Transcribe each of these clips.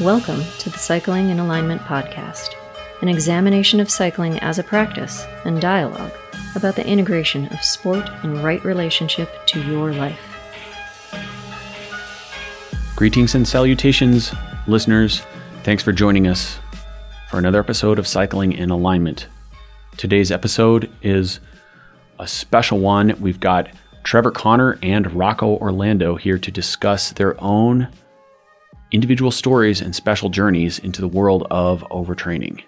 Welcome to the Cycling in Alignment podcast, an examination of cycling as a practice and dialogue about the integration of sport and right relationship to your life. Greetings and salutations, listeners. Thanks for joining us for another episode of Cycling in Alignment. Today's episode is a special one. We've got Trevor Connor and Rocco Orlando here to discuss their own individual stories and special journeys into the world of overtraining.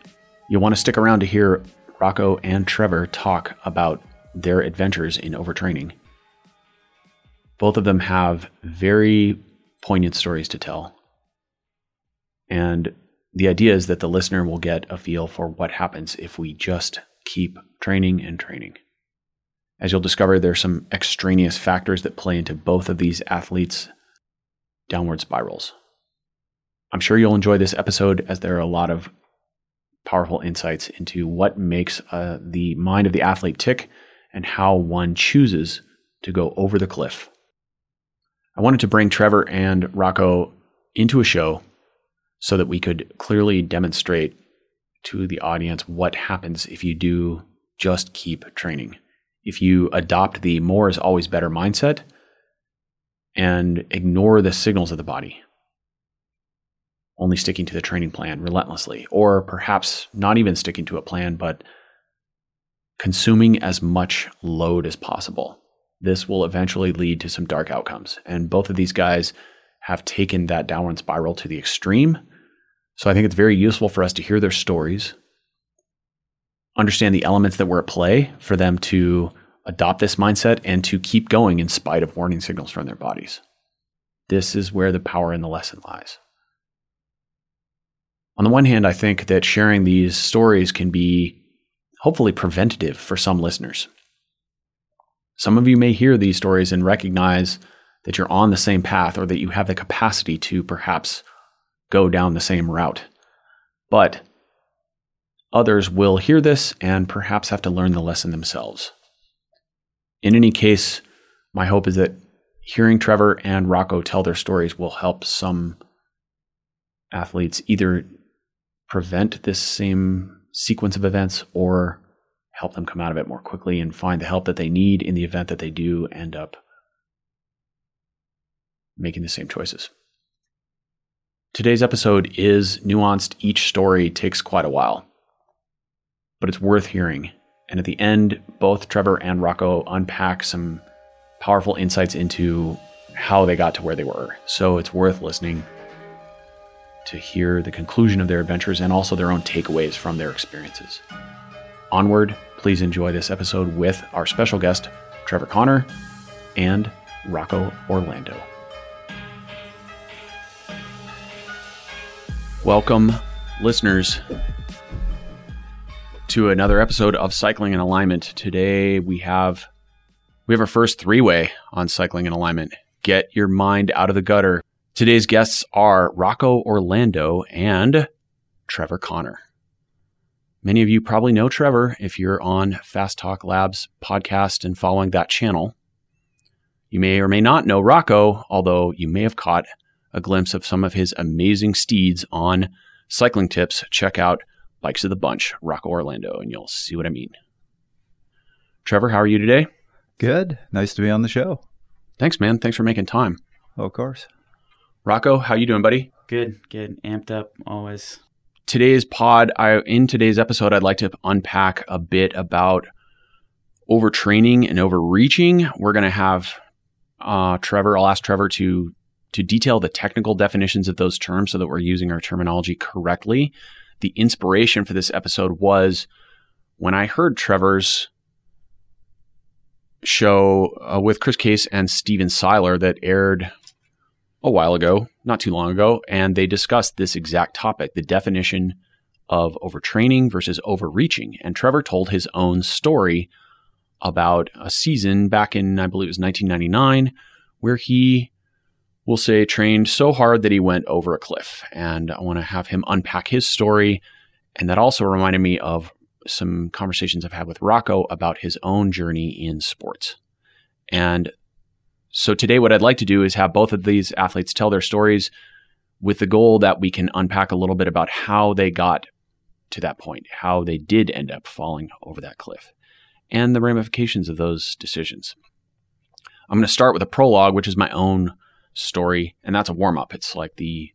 You'll want to stick around to hear Rocco and Trevor talk about their adventures in overtraining. Both of them have very poignant stories to tell. And the idea is that the listener will get a feel for what happens if we just keep training and training. As you'll discover, there are some extraneous factors that play into both of these athletes' downward spirals. I'm sure you'll enjoy this episode as there are a lot of powerful insights into what makes uh, the mind of the athlete tick and how one chooses to go over the cliff. I wanted to bring Trevor and Rocco into a show so that we could clearly demonstrate to the audience what happens if you do just keep training. If you adopt the more is always better mindset and ignore the signals of the body, only sticking to the training plan relentlessly, or perhaps not even sticking to a plan, but consuming as much load as possible. This will eventually lead to some dark outcomes. And both of these guys have taken that downward spiral to the extreme so I think it's very useful for us to hear their stories, understand the elements that were at play for them to adopt this mindset and to keep going in spite of warning signals from their bodies. This is where the power in the lesson lies. On the one hand, I think that sharing these stories can be hopefully preventative for some listeners. Some of you may hear these stories and recognize that you're on the same path or that you have the capacity to perhaps go down the same route. But others will hear this and perhaps have to learn the lesson themselves. In any case, my hope is that hearing Trevor and Rocco tell their stories will help some athletes either prevent this same sequence of events or help them come out of it more quickly and find the help that they need in the event that they do end up making the same choices. Today's episode is nuanced. Each story takes quite a while, but it's worth hearing. And at the end, both Trevor and Rocco unpack some powerful insights into how they got to where they were. So it's worth listening to hear the conclusion of their adventures and also their own takeaways from their experiences. Onward, please enjoy this episode with our special guest, Trevor Connor and Rocco Orlando. Welcome, listeners, to another episode of Cycling in Alignment. Today we have we have our first three-way on Cycling in Alignment. Get your mind out of the gutter. Today's guests are Rocco Orlando and Trevor Connor. Many of you probably know Trevor if you're on Fast Talk Labs podcast and following that channel. You may or may not know Rocco, although you may have caught a glimpse of some of his amazing steeds on cycling tips, check out Bikes of the Bunch, Rocco Orlando, and you'll see what I mean. Trevor, how are you today? Good. Nice to be on the show. Thanks, man. Thanks for making time. Oh, of course. Rocco, how you doing, buddy? Good, good. Amped up always. Today's pod, I in today's episode, I'd like to unpack a bit about overtraining and overreaching. We're going to have uh, Trevor. I'll ask Trevor to to detail the technical definitions of those terms so that we're using our terminology correctly. The inspiration for this episode was when I heard Trevor's show uh, with Chris Case and Stephen Seiler that aired a while ago, not too long ago, and they discussed this exact topic the definition of overtraining versus overreaching. And Trevor told his own story about a season back in, I believe it was 1999, where he we'll say, trained so hard that he went over a cliff. And I want to have him unpack his story. And that also reminded me of some conversations I've had with Rocco about his own journey in sports. And so today, what I'd like to do is have both of these athletes tell their stories with the goal that we can unpack a little bit about how they got to that point, how they did end up falling over that cliff, and the ramifications of those decisions. I'm going to start with a prologue, which is my own story, and that's a warm up. It's like the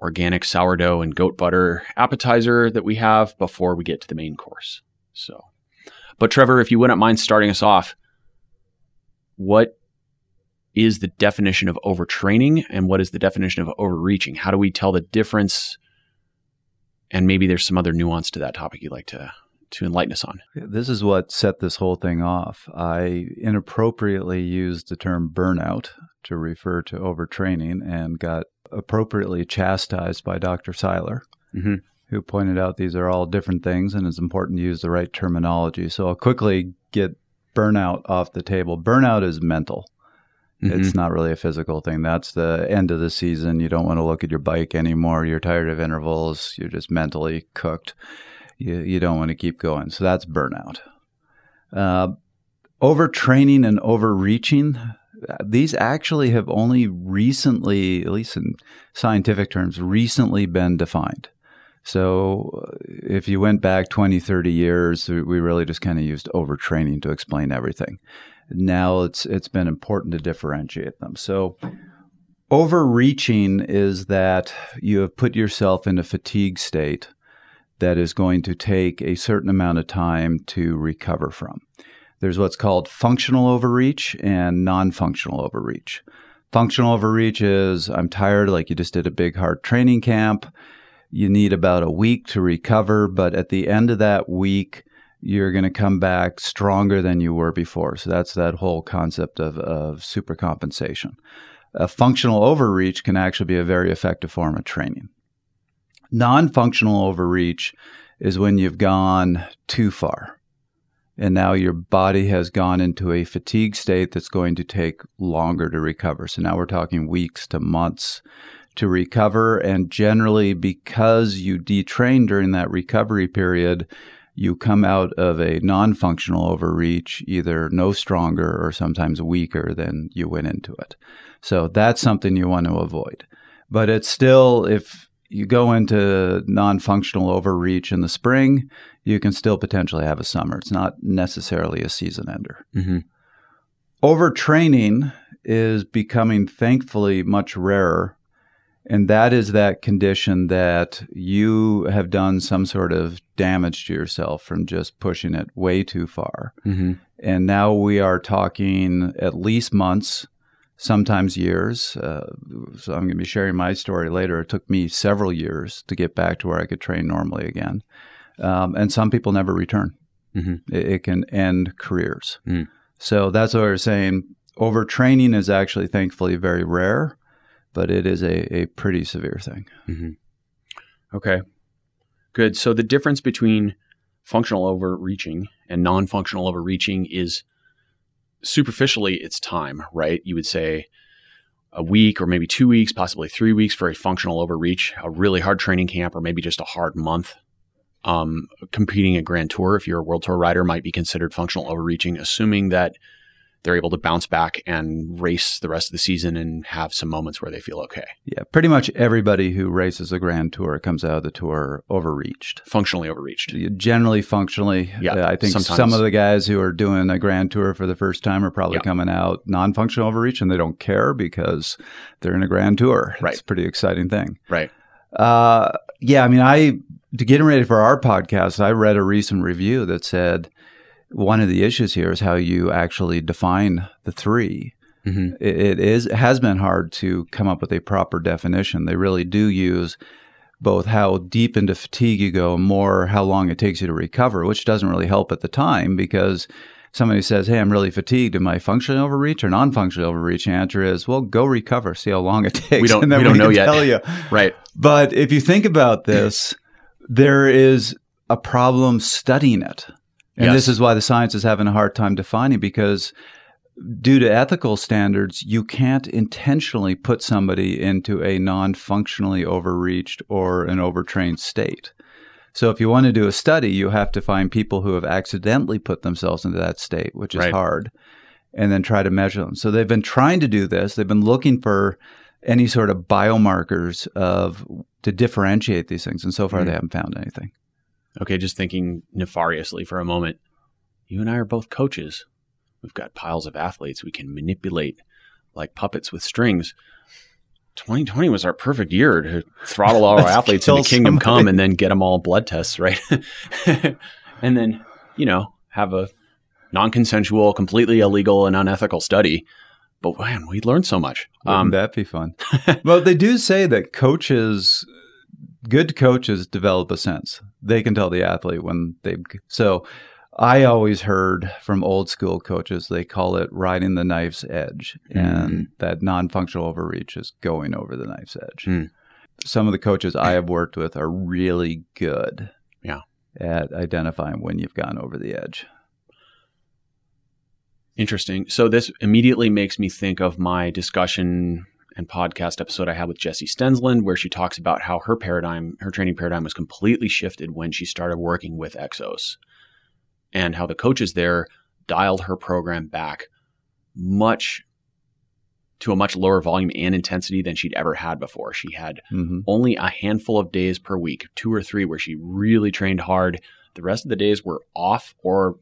organic sourdough and goat butter appetizer that we have before we get to the main course. So, but Trevor, if you wouldn't mind starting us off, what is the definition of overtraining and what is the definition of overreaching? How do we tell the difference? And maybe there's some other nuance to that topic you'd like to to enlighten us on. This is what set this whole thing off. I inappropriately used the term burnout to refer to overtraining and got appropriately chastised by Dr. Seiler, mm-hmm. who pointed out these are all different things and it's important to use the right terminology. So I'll quickly get burnout off the table. Burnout is mental. Mm-hmm. It's not really a physical thing. That's the end of the season. You don't want to look at your bike anymore. You're tired of intervals. You're just mentally cooked. You, you don't want to keep going. So that's burnout. Uh, overtraining and overreaching, these actually have only recently, at least in scientific terms, recently been defined. So uh, if you went back 20, 30 years, we really just kind of used overtraining to explain everything. Now it's it's been important to differentiate them. So overreaching is that you have put yourself in a fatigue state that is going to take a certain amount of time to recover from. There's what's called functional overreach and non-functional overreach. Functional overreach is I'm tired, like you just did a big hard training camp. You need about a week to recover, but at the end of that week, you're going to come back stronger than you were before. So that's that whole concept of, of supercompensation. A functional overreach can actually be a very effective form of training. Non functional overreach is when you've gone too far. And now your body has gone into a fatigue state that's going to take longer to recover. So now we're talking weeks to months to recover. And generally, because you detrain during that recovery period, you come out of a non functional overreach either no stronger or sometimes weaker than you went into it. So that's something you want to avoid. But it's still, if you go into non functional overreach in the spring, you can still potentially have a summer. It's not necessarily a season ender. Mm-hmm. Overtraining is becoming thankfully much rarer and that is that condition that you have done some sort of damage to yourself from just pushing it way too far. Mm-hmm. And now we are talking at least months, sometimes years. Uh, so I'm going to be sharing my story later. It took me several years to get back to where I could train normally again. Um, and some people never return. Mm-hmm. It, it, can end careers. Mm. So that's what I was saying. Overtraining is actually, thankfully, very rare but it is a, a pretty severe thing. Mm-hmm. Okay, good. So the difference between functional overreaching and non functional overreaching is superficially it's time, right? You would say a week or maybe two weeks, possibly three weeks for a functional overreach, a really hard training camp, or maybe just a hard month. Um, competing a Grand Tour, if you're a World Tour rider, might be considered functional overreaching, assuming that they're able to bounce back and race the rest of the season and have some moments where they feel okay. Yeah, pretty much everybody who races a Grand Tour comes out of the tour overreached, functionally overreached. Generally, functionally. Yeah, I think sometimes. some of the guys who are doing a Grand Tour for the first time are probably yeah. coming out non-functional overreach, and they don't care because they're in a Grand Tour. Right, it's a pretty exciting thing. Right. Uh, yeah, I mean, I to getting ready for our podcast, I read a recent review that said one of the issues here is how you actually define the 3 mm-hmm. it, it is it has been hard to come up with a proper definition. They really do use both how deep into fatigue you go, more how long it takes you to recover, which doesn't really help at the time because somebody says, "Hey, I'm really fatigued. Am I functional overreach or non-functional overreach?" The answer is, "Well, go recover. See how long it takes." We don't. And then we don't know yet. Tell you. right. But if you think about this, there is a problem studying it. And yes. this is why the science is having a hard time defining because due to ethical standards, you can't intentionally put somebody into a non functionally overreached or an overtrained state. So if you want to do a study, you have to find people who have accidentally put themselves into that state, which is right. hard, and then try to measure them. So they've been trying to do this. They've been looking for any sort of biomarkers of to differentiate these things, and so far Mhm. they haven't found anything. Okay, just thinking nefariously for a moment. You and I are both coaches. We've got piles of athletes we can manipulate like puppets with strings. 2020 was our perfect year to throttle all our athletes into kingdom somebody. come and then get them all blood tests, right? and then, you know, have a non-consensual, completely illegal and unethical study. But man, we learned so much. Wouldn't Um, that be fun? well, they do say that coaches, good coaches, develop a sense. They can tell the athlete when they. So, I always heard from old school coaches they call it riding the knife's edge, and that non-functional overreach is going over the knife's edge. Mm. Some of the coaches I have worked with are really good, Yeah. at identifying when you've gone over the edge. Interesting. So this immediately makes me think of my discussion and podcast episode I had with Jessi Stensland, where she talks about how her paradigm, her training paradigm was completely shifted when she started working with Exos and how the coaches there dialed her program back much to a much lower volume and intensity than she'd ever had before. She had hmm only a handful of days per week, two or three, where she really trained hard. The rest of the days were off or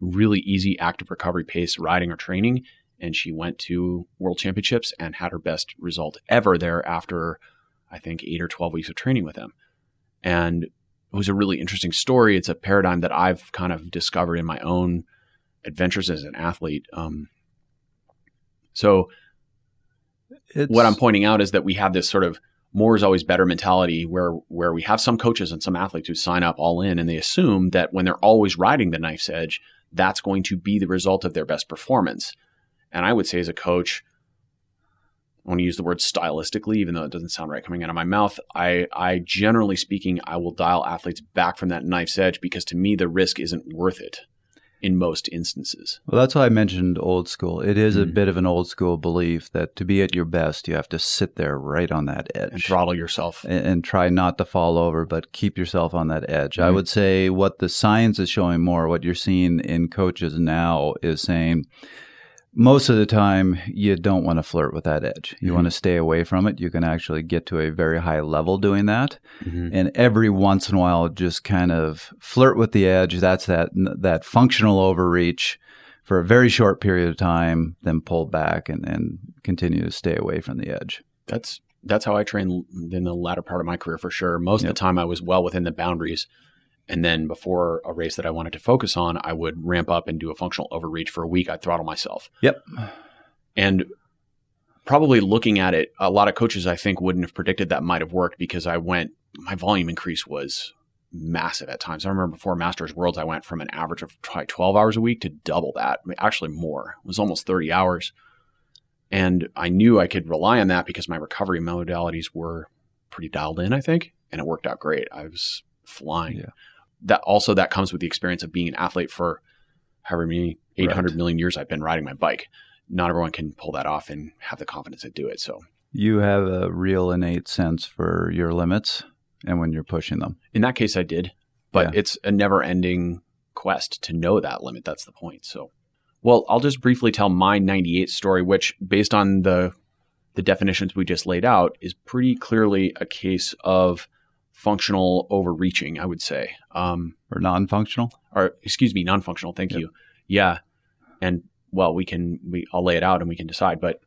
really easy active recovery pace riding or training. And she went to world championships and had her best result ever there after, I think, eight or 12 weeks of training with him. And it was a really interesting story. It's a paradigm that I've kind of discovered in my own adventures as an athlete. Um, so, It's, what I'm pointing out is that we have this sort of more is always better mentality where where we have some coaches and some athletes who sign up all in and they assume that when they're always riding the knife's edge, that's going to be the result of their best performance. And I would say as a coach, I want to use the word stylistically, even though it doesn't sound right coming out of my mouth. I, I generally speaking, I will dial athletes back from that knife's edge because to me the risk isn't worth it in most instances. Well, that's why I mentioned old school. It is a Mhm. bit of an old school belief that to be at your best, you have to sit there right on that edge And throttle yourself. and, and try not to fall over, but keep yourself on that edge. I Mhm. would say what the science is showing more, what you're seeing in coaches now is saying most of the time you don't want to flirt with that edge. You Mhm. want to stay away from it. You can actually get to a very high level doing that. Mhm. And every once in a while just kind of flirt with the edge. That's that that functional overreach for a very short period of time, then pull back and, and continue to stay away from the edge. that's that's how I trained in the latter part of my career for sure. Most of the time I was well within the boundaries. And then before a race that I wanted to focus on, I would ramp up and do a functional overreach for a week. I'd throttle myself. Yep. And probably looking at it, a lot of coaches I think wouldn't have predicted that might have worked because I went, my volume increase was massive at times. I remember before Masters Worlds, I went from an average of probably 12 hours a week to double that, I mean, actually more. It was almost 30 hours. And I knew I could rely on that because my recovery modalities were pretty dialed in, I think, and it worked out great. I was flying. Yeah. That also that comes with the experience of being an athlete for however many eight hundred Right. million years I've been riding my bike. Not everyone can pull that off and have the confidence to do it. So You have a real innate sense for your limits and when you're pushing them. in that case, I did, but Yeah. it's a never-ending quest to know that limit. That's the point. So, well, I'll just briefly tell my '98 story, which, based on the the definitions we just laid out, is pretty clearly a case of functional overreaching. I would say, um, Or non functional? or excuse me, non-functional. Thank Yep. you. Yeah, and well, we can we I'll lay it out and we can decide. But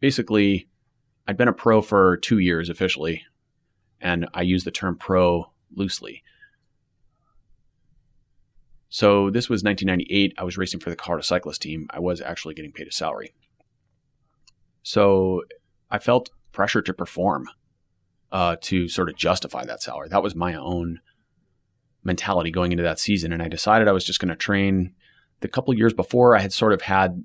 basically, I'd been a pro for two years officially, and I use the term pro loosely. So this was 1998. I was racing for the Colorado Cyclist team. I was actually getting paid a salary. So I felt pressure to perform, uh, to sort of justify that salary. That was my own mentality going into that season. And I decided I was just going to train. The couple years before, I had sort of had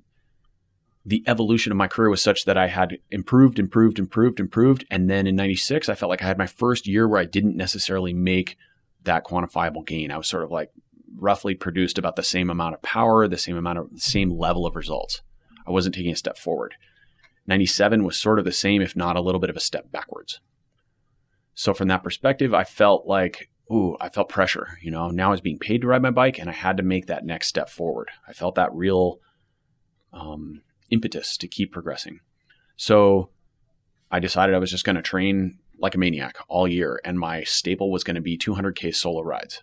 the evolution of my career was such that I had improved, improved, improved, improved. And then in 96, I felt like I had my first year where I didn't necessarily make that quantifiable gain. I was sort of like roughly produced about the same amount of power, the same amount of the same level of results. I wasn't taking a step forward. 97 was sort of the same, if not a little bit of a step backwards. So from that perspective, I felt like, ooh, I felt pressure. You know, now I was being paid to ride my bike and I had to make that next step forward. I felt that real um, impetus to keep progressing. So I decided I was just going to train like a maniac all year, and my staple was going to be 200k solo rides.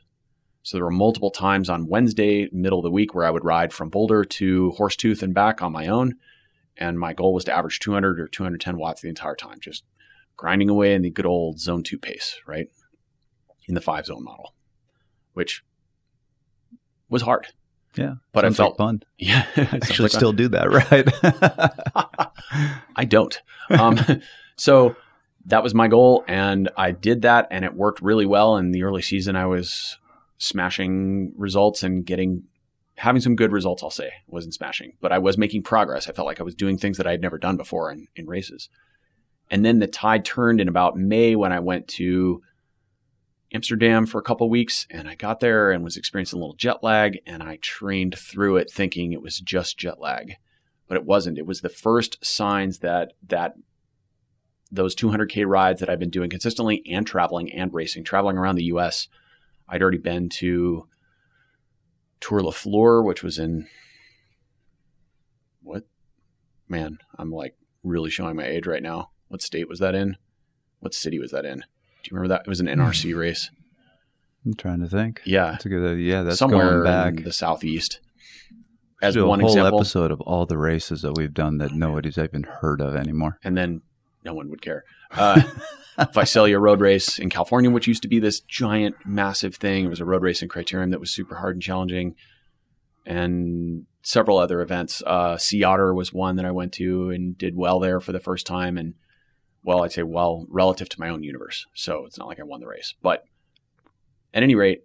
So there were multiple times on Wednesday, middle of the week, where I would ride from Boulder to Horsetooth and back on my own. And my goal was to average 200 or 210 watts the entire time, just grinding away in the good old zone two pace, right? In the five zone model, which was hard. Yeah. But I felt like fun. Yeah. Actually, still do that, right? I don't. Um, so that was my goal, and I did that, and it worked really well. In the early season, I was smashing results and getting having some good results. I'll say wasn't smashing, but I was making progress. I felt like I was doing things that I had never done before in, in races. And then the tide turned in about May when I went to Amsterdam for a couple weeks, and I got there and was experiencing a little jet lag, and I trained through it thinking it was just jet lag but it wasn't. It was the first signs that that those 200k rides that I've been doing consistently and traveling and racing, traveling around the U.S. I'd already been to Tour La Fleur, which was in what? Man, I'm like really showing my age right now. What state was that in? What city was that in? Do you remember that? It was an NRC race. I'm trying to think. Yeah, That's a good. Yeah, that's somewhere back. in the southeast. As do one a whole example, episode of all the races that we've done that nobody's even heard of anymore. and then no one would care. Uh, Visalia Road Race in California, which used to be this giant, massive thing. It was a road race in Criterium that was super hard and challenging, and several other events. Uh, Sea Otter was one that I went to and did well there for the first time, and well, I'd say well relative to my own universe. So it's not like I won the race, but at any rate,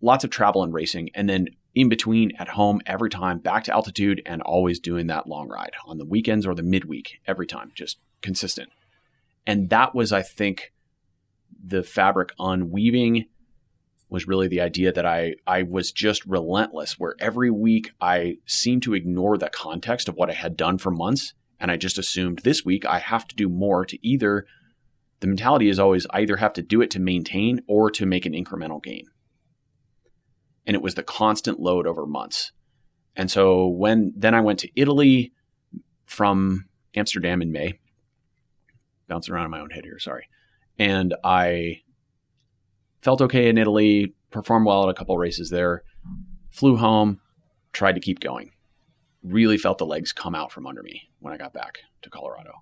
lots of travel and racing, and then in between at home every time, back to altitude, and always doing that long ride on the weekends or the midweek every time, just consistent. And that was, I think, the fabric unweaving was really the idea that I I was just relentless where every week I seemed to ignore the context of what I had done for months and I just assumed this week I have to do more to either the mentality is always either have to do it to maintain or to make an incremental gain. And it was the constant load over months. And so when then I went to Italy from Amsterdam in May bouncing around in my own head here. Sorry. And I felt okay in Italy, performed well at a couple races there, flew home, tried to keep going. Really felt the legs come out from under me when I got back to Colorado.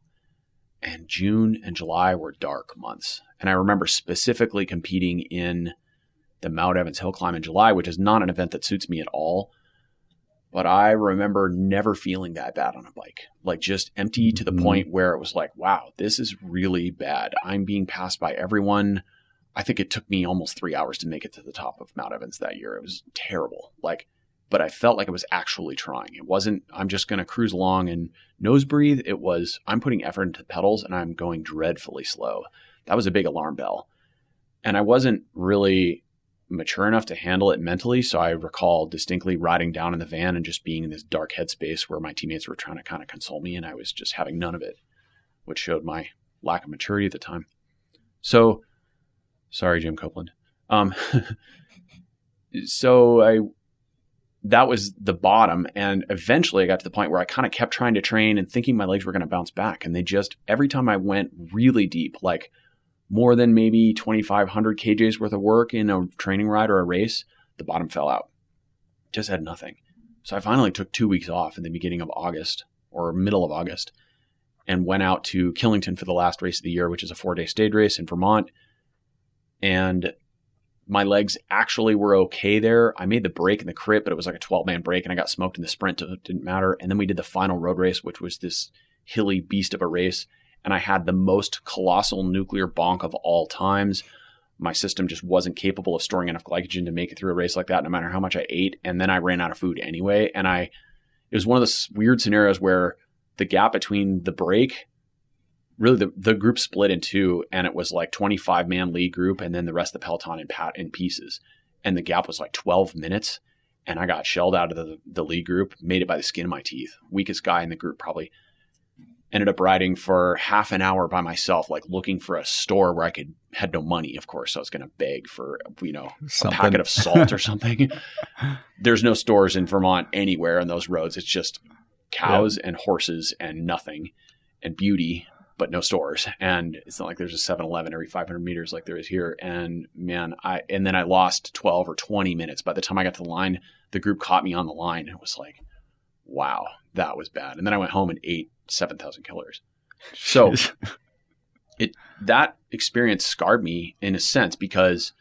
And June and July were dark months. And I remember specifically competing in the Mount Evans Hill Climb in July, which is not an event that suits me at all. But I remember never feeling that bad on a bike, like just empty to the Mhm. point where it was like, wow, this is really bad. I'm being passed by everyone. I think it took me almost three hours to make it to the top of Mount Evans that year. It was terrible. Like, but I felt like I was actually trying. It wasn't, I'm just going to cruise along and nose breathe. It was, I'm putting effort into the pedals and I'm going dreadfully slow. That was a big alarm bell. And I wasn't really mature enough to handle it mentally. So I recall distinctly riding down in the van and just being in this dark headspace where my teammates were trying to kind of console me and I was just having none of it, which showed my lack of maturity at the time. So, sorry, Jim Copeland. Um, so I, that was the bottom. And eventually I got to the point where I kind of kept trying to train and thinking my legs were going to bounce back. And they just, every time I went really deep, like more than maybe 2,500 kJs worth of work in a training ride or a race, the bottom fell out. Just had nothing. So I finally took two weeks off in the beginning of August or middle of August and went out to Killington for the last race of the year, which is a four day stage race in Vermont. And my legs actually were okay there. I made the break in the crit, but it was like a 12 man break and I got smoked in the sprint. So it didn't matter. And then we did the final road race, which was this hilly beast of a race. And I had the most colossal nuclear bonk of all times. My system just wasn't capable of storing enough glycogen to make it through a race like that, no matter how much I ate. And then I ran out of food anyway. And I, it was one of those weird scenarios where the gap between the break really the, the group split in two and it was like 25 man lead group and then the rest of the peloton in pat in pieces. And the gap was like 12 minutes and i got shelled out of the, the lead group made it by the skin of my teeth. Weakest guy in the group probably. Ended up riding for half an hour by myself like looking for a store where i could had no money of course so i was going to beg for you know Something. a packet of salt or something. There's no stores in vermont anywhere on those roads. It's just cows and horses and nothing and beauty but no stores. And it's not like there's a 7 Eleven every 500 meters like there is here. And man, I, and then I lost 12 or 20 minutes. By the time I got to the line, the group caught me on the line. And it was like, wow, that was bad. And then I went home and ate 7,000 killers. So it, that experience scarred me in a sense because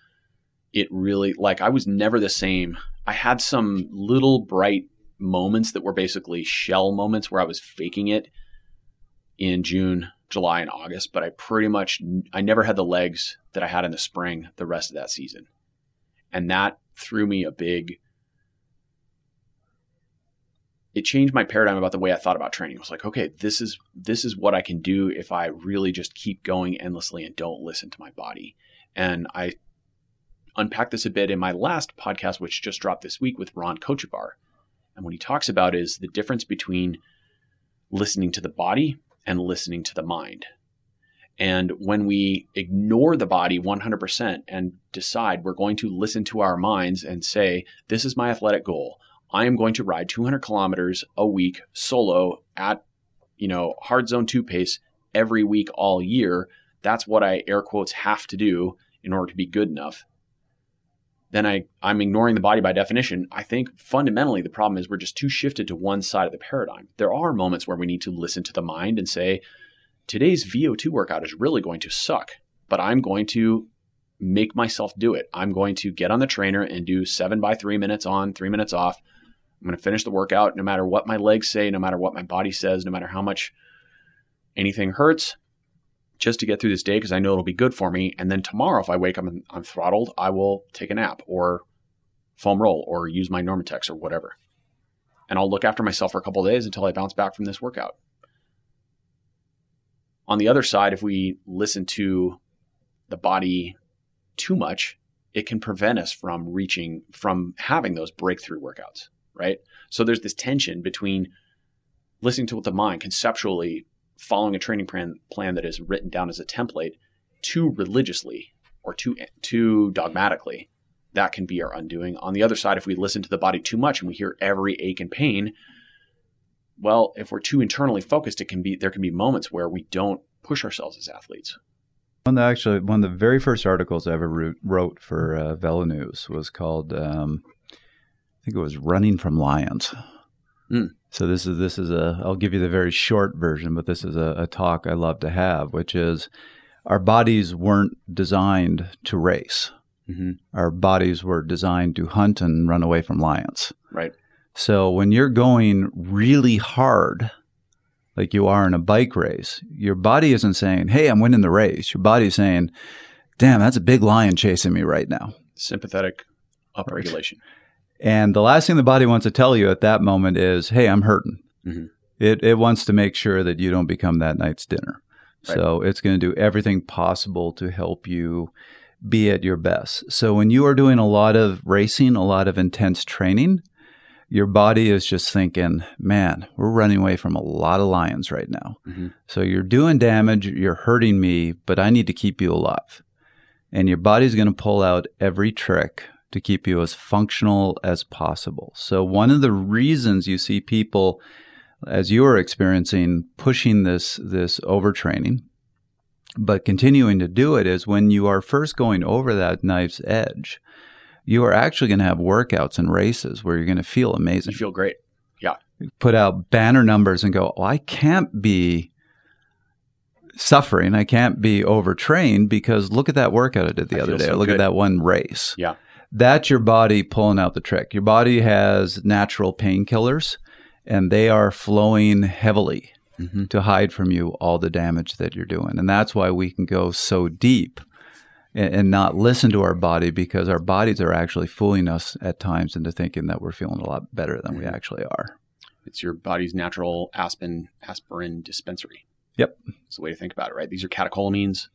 it really, like, I was never the same. I had some little bright moments that were basically shell moments where I was faking it in June, July, and August, but I pretty much I never had the legs that I had in the spring the rest of that season. And that threw me a big it changed my paradigm about the way I thought about training. It was like, okay, this is this is what I can do if I really just keep going endlessly and don't listen to my body. And I unpacked this a bit in my last podcast, which just dropped this week with Ron Kochevar. And what he talks about is the difference between listening to the body and listening to the mind. And when we ignore the body 100% and decide we're going to listen to our minds and say, this is my athletic goal. I am going to ride 200 kilometers a week solo at, you know, hard zone two pace every week all year. That's what I air quotes have to do in order to be good enough then I, I'm ignoring the body by definition. I think fundamentally the problem is we're just too shifted to one side of the paradigm. There are moments where we need to listen to the mind and say, today's VO2 workout is really going to suck, but I'm going to make myself do it. I'm going to get on the trainer and do seven by three minutes on, three minutes off. I'm going to finish the workout no matter what my legs say, no matter what my body says, no matter how much anything hurts just to get through this day because I know it'll be good for me. And then tomorrow, if I wake up and I'm throttled, I will take a nap or foam roll or use my NormaTecs or whatever. And I'll look after myself for a couple days until I bounce back from this workout. On the other side, if we listen to the body too much, it can prevent us from reaching, from having those breakthrough workouts, right? So there's this tension between listening to what the mind conceptually following a training plan, plan that is written down as a template too religiously or too too dogmatically, that can be our undoing. On the other side, if we listen to the body too much and we hear every ache and pain, well, if we're too internally focused, it can be there can be moments where we don't push ourselves as athletes. One the, actually one of the very first articles I ever wrote for uh, VeloNews was called um, I think it was "Running from Lions." Mm. So this is this is a I'll give you the very short version, but this is a, a talk I love to have, which is our bodies weren't designed to race. Mm-hmm. Our bodies were designed to hunt and run away from lions. Right. So when you're going really hard, like you are in a bike race, your body isn't saying, "Hey, I'm winning the race." Your body's saying, "Damn, that's a big lion chasing me right now." Sympathetic upregulation. Right. And the last thing the body wants to tell you at that moment is, hey, I'm hurting. Mm-hmm. It, it wants to make sure that you don't become that night's dinner. Right. So it's going to do everything possible to help you be at your best. So when you are doing a lot of racing, a lot of intense training, your body is just thinking, man, we're running away from a lot of lions right now. Mm-hmm. So you're doing damage, you're hurting me, but I need to keep you alive. And your body's going to pull out every trick to keep you as functional as possible. So, one of the reasons you see people, as you are experiencing, pushing this, this overtraining, but continuing to do it is when you are first going over that knife's edge, you are actually going to have workouts and races where you're going to feel amazing. You feel great. Yeah. Put out banner numbers and go, oh, I can't be suffering. I can't be overtrained because look at that workout I did the I other day. So look good. at that one race. Yeah that's your body pulling out the trick. Your body has natural painkillers and they are flowing heavily mm-hmm. to hide from you all the damage that you're doing. And that's why we can go so deep and, and not listen to our body because our bodies are actually fooling us at times into thinking that we're feeling a lot better than mm-hmm. we actually are. It's your body's natural aspirin aspirin dispensary. Yep. It's the way to think about it, right? These are catecholamines.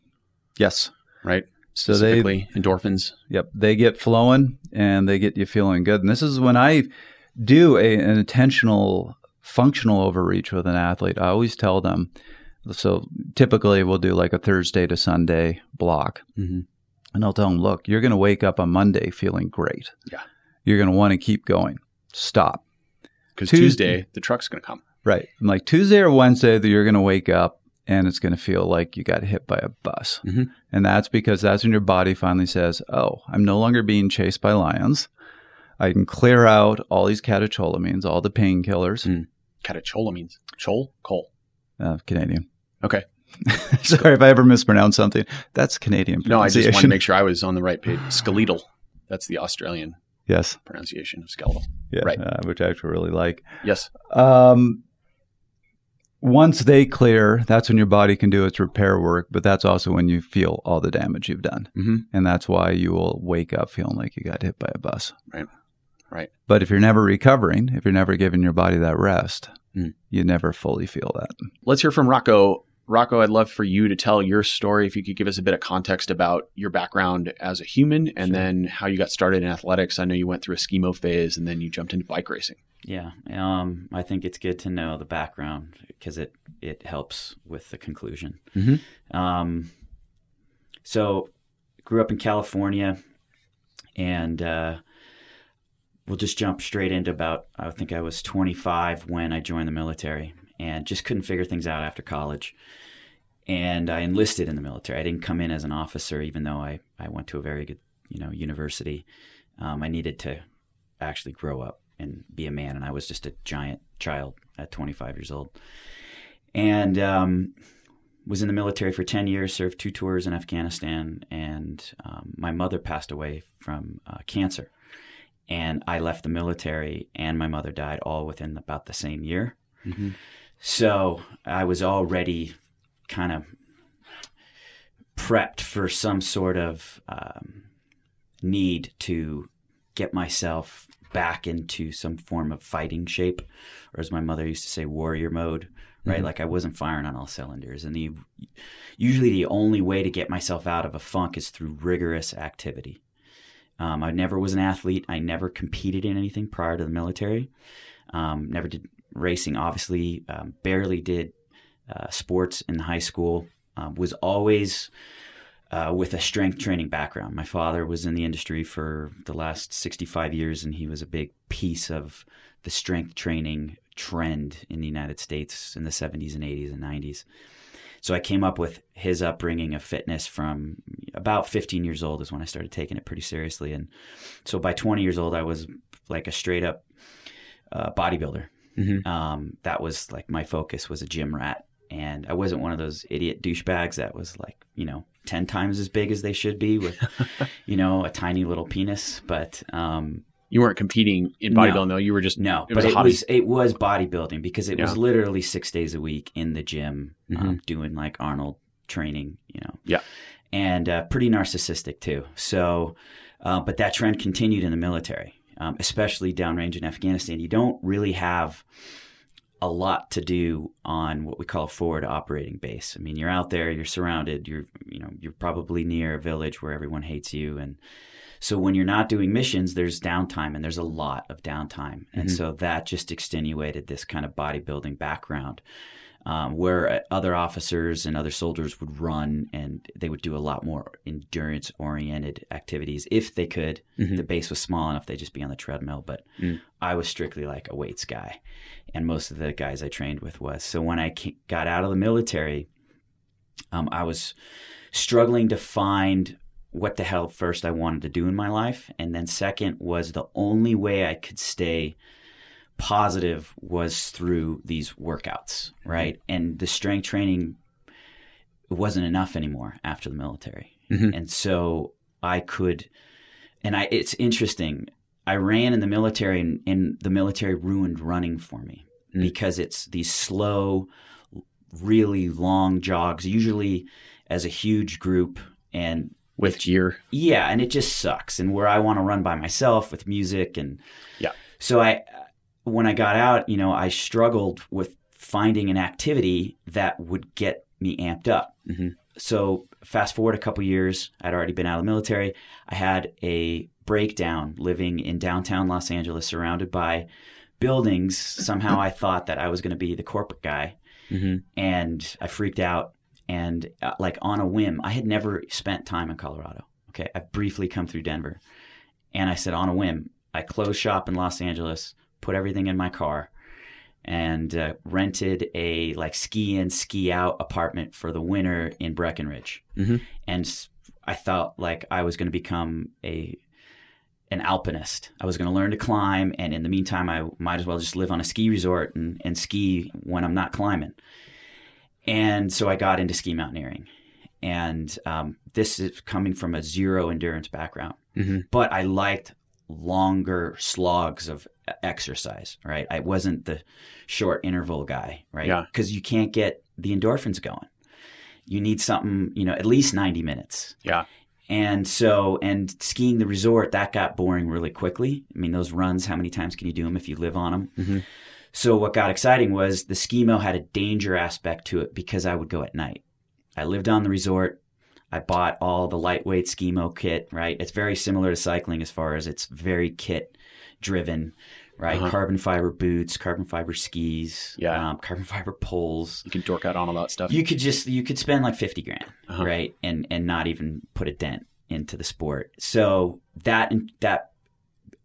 Yes. Right? So they endorphins. Yep, they get flowing and they get you feeling good. And this is when I do a, an intentional functional overreach with an athlete. I always tell them. So typically we'll do like a Thursday to Sunday block, mm-hmm. and I'll tell them, look, you're going to wake up on Monday feeling great. Yeah, you're going to want to keep going. Stop. Because Tuesday, Tuesday the truck's going to come. Right. I'm like Tuesday or Wednesday that you're going to wake up and it's going to feel like you got hit by a bus. Mhm. And that's because that's when your body finally says, Oh, I'm no longer being chased by lions. I can clear out all these catecholamines, all the painkillers. Mm. Catecholamines. Chol? Col. Uh, Canadian. Okay. Sorry if I ever mispronounce something. That's Canadian No, I just wanted to make sure I was on the right page. Skeletal. That's the Australian Yes. pronunciation of skeletal. Yeah. Right. Uh, which I actually really like. Yes. Um, once they clear, that's when your body can do its repair work, but that's also when you feel all the damage you've done. Mm-hmm. And that's why you will wake up feeling like you got hit by a bus. Right. Right. But if you're never recovering, if you're never giving your body that rest, Mm. you never fully feel that. Let's hear from Rocco. Rocco, I'd love for you to tell your story. If you could give us a bit of context about your background as a human and then how you got started in athletics. I know you went through a schemo phase and then you jumped into bike racing. Yeah, um, I think it's good to know the background because it it helps with the conclusion. Mhm. Um, so, grew up in California, and uh, we'll just jump straight into about. I think I was 25 when I joined the military, and just couldn't figure things out after college. And I enlisted in the military. I didn't come in as an officer, even though I, I went to a very good you know university. Um, I needed to actually grow up and be a man. And I was just a giant child at 25 years old. And um, was in the military for 10 years, served two tours in Afghanistan. And um, my mother passed away from uh, cancer. And I left the military, and my mother died all within about the same year. Mm-hmm. So I was already kind of prepped for some sort of um, need to get myself back into some form of fighting shape, or as my mother used to say, warrior mode. Right, Mhm. like I wasn't firing on all cylinders, and the usually the only way to get myself out of a funk is through rigorous activity. Um, I never was an athlete. I never competed in anything prior to the military. Um, never did racing. Obviously, um, barely did uh, sports in high school. Um, was always uh, with a strength training background. My father was in the industry for the last 65 years, and he was a big piece of the strength training trend in the United States in the 70s and 80s and 90s. So I came up with his upbringing of fitness from about 15 years old is when I started taking it pretty seriously. And so by 20 years old, I was like a straight up uh, bodybuilder. Mhm. Um, that was like my focus was a gym rat. And I wasn't one of those idiot douchebags that was like, you know, 10 times as big as they should be with, you know, a tiny little penis. But um, You weren't competing in No. bodybuilding though. You were just no, It but was it hobby. was it was bodybuilding because it was literally six days a week in the gym, um, Mhm. doing like Arnold training, you know. Yeah. and uh, pretty narcissistic too. So, uh, but that trend continued in the military, um, especially downrange in Afghanistan. You don't really have a lot to do on what we call a forward operating base. I mean, you're out there, you're surrounded, you're you know you're probably near a village where everyone hates you, and so when you're not doing missions, there's downtime, and there's a lot of downtime, and Mhm. so that just extenuated this kind of bodybuilding background. Um, where uh, other officers and other soldiers would run and they would do a lot more endurance oriented activities if they could. Mhm. The base was small enough, they'd just be on the treadmill. But Mm. I was strictly like a weights guy. And most of the guys I trained with was. So when I got out of the military, um, I was struggling to find what the hell first I wanted to do in my life. And then second was the only way I could stay positive was through these workouts, right? And the strength training wasn't enough anymore after the military. Mhm. And so I could and I it's interesting. I ran in the military and, and the military ruined running for me Mm. because it's these slow really long jogs usually as a huge group and with gear. yeah, and it just sucks. And where I want to run by myself with music and Yeah. So I, when I got out, you know, I struggled with finding an activity that would get me amped up. Mhm. So fast forward a couple years, I'd already been out of the military. I had a breakdown living in downtown Los Angeles, surrounded by buildings. Somehow I thought that I was going to be the corporate guy Mm-hmm. and I freaked out. And uh, like on a whim, I had never spent time in Colorado. Okay, I've briefly come through Denver, and I said on a whim, I closed shop in Los Angeles, put everything in my car, and uh, rented a like ski in, ski out apartment for the winter in Breckenridge. Mhm. And I felt like I was going to become a an alpinist. I was going to learn to climb, and in the meantime, I might as well just live on a ski resort and, and ski when I'm not climbing. And so I got into ski mountaineering. And um, this is coming from a zero endurance background, Mhm. but I liked longer slogs of exercise, right? I wasn't the short interval guy, right? Yeah. Because you can't get the endorphins going. You need something, you know, at least 90 minutes. Yeah. And so, and skiing the resort, that got boring really quickly. I mean, those runs, how many times can you do them if you live on them? Mhm. So, what got exciting was the skimo had a danger aspect to it because I would go at night. I lived on the resort. I bought all the lightweight skimo kit, right? It's very similar to cycling as far as it's very kit driven, right? Uh-huh. Carbon fiber boots, carbon fiber skis, Yeah. um, carbon fiber poles. You can dork out on all that stuff. You could just you could spend like fifty grand, Uh-huh. right, and and not even put a dent into the sport. So that that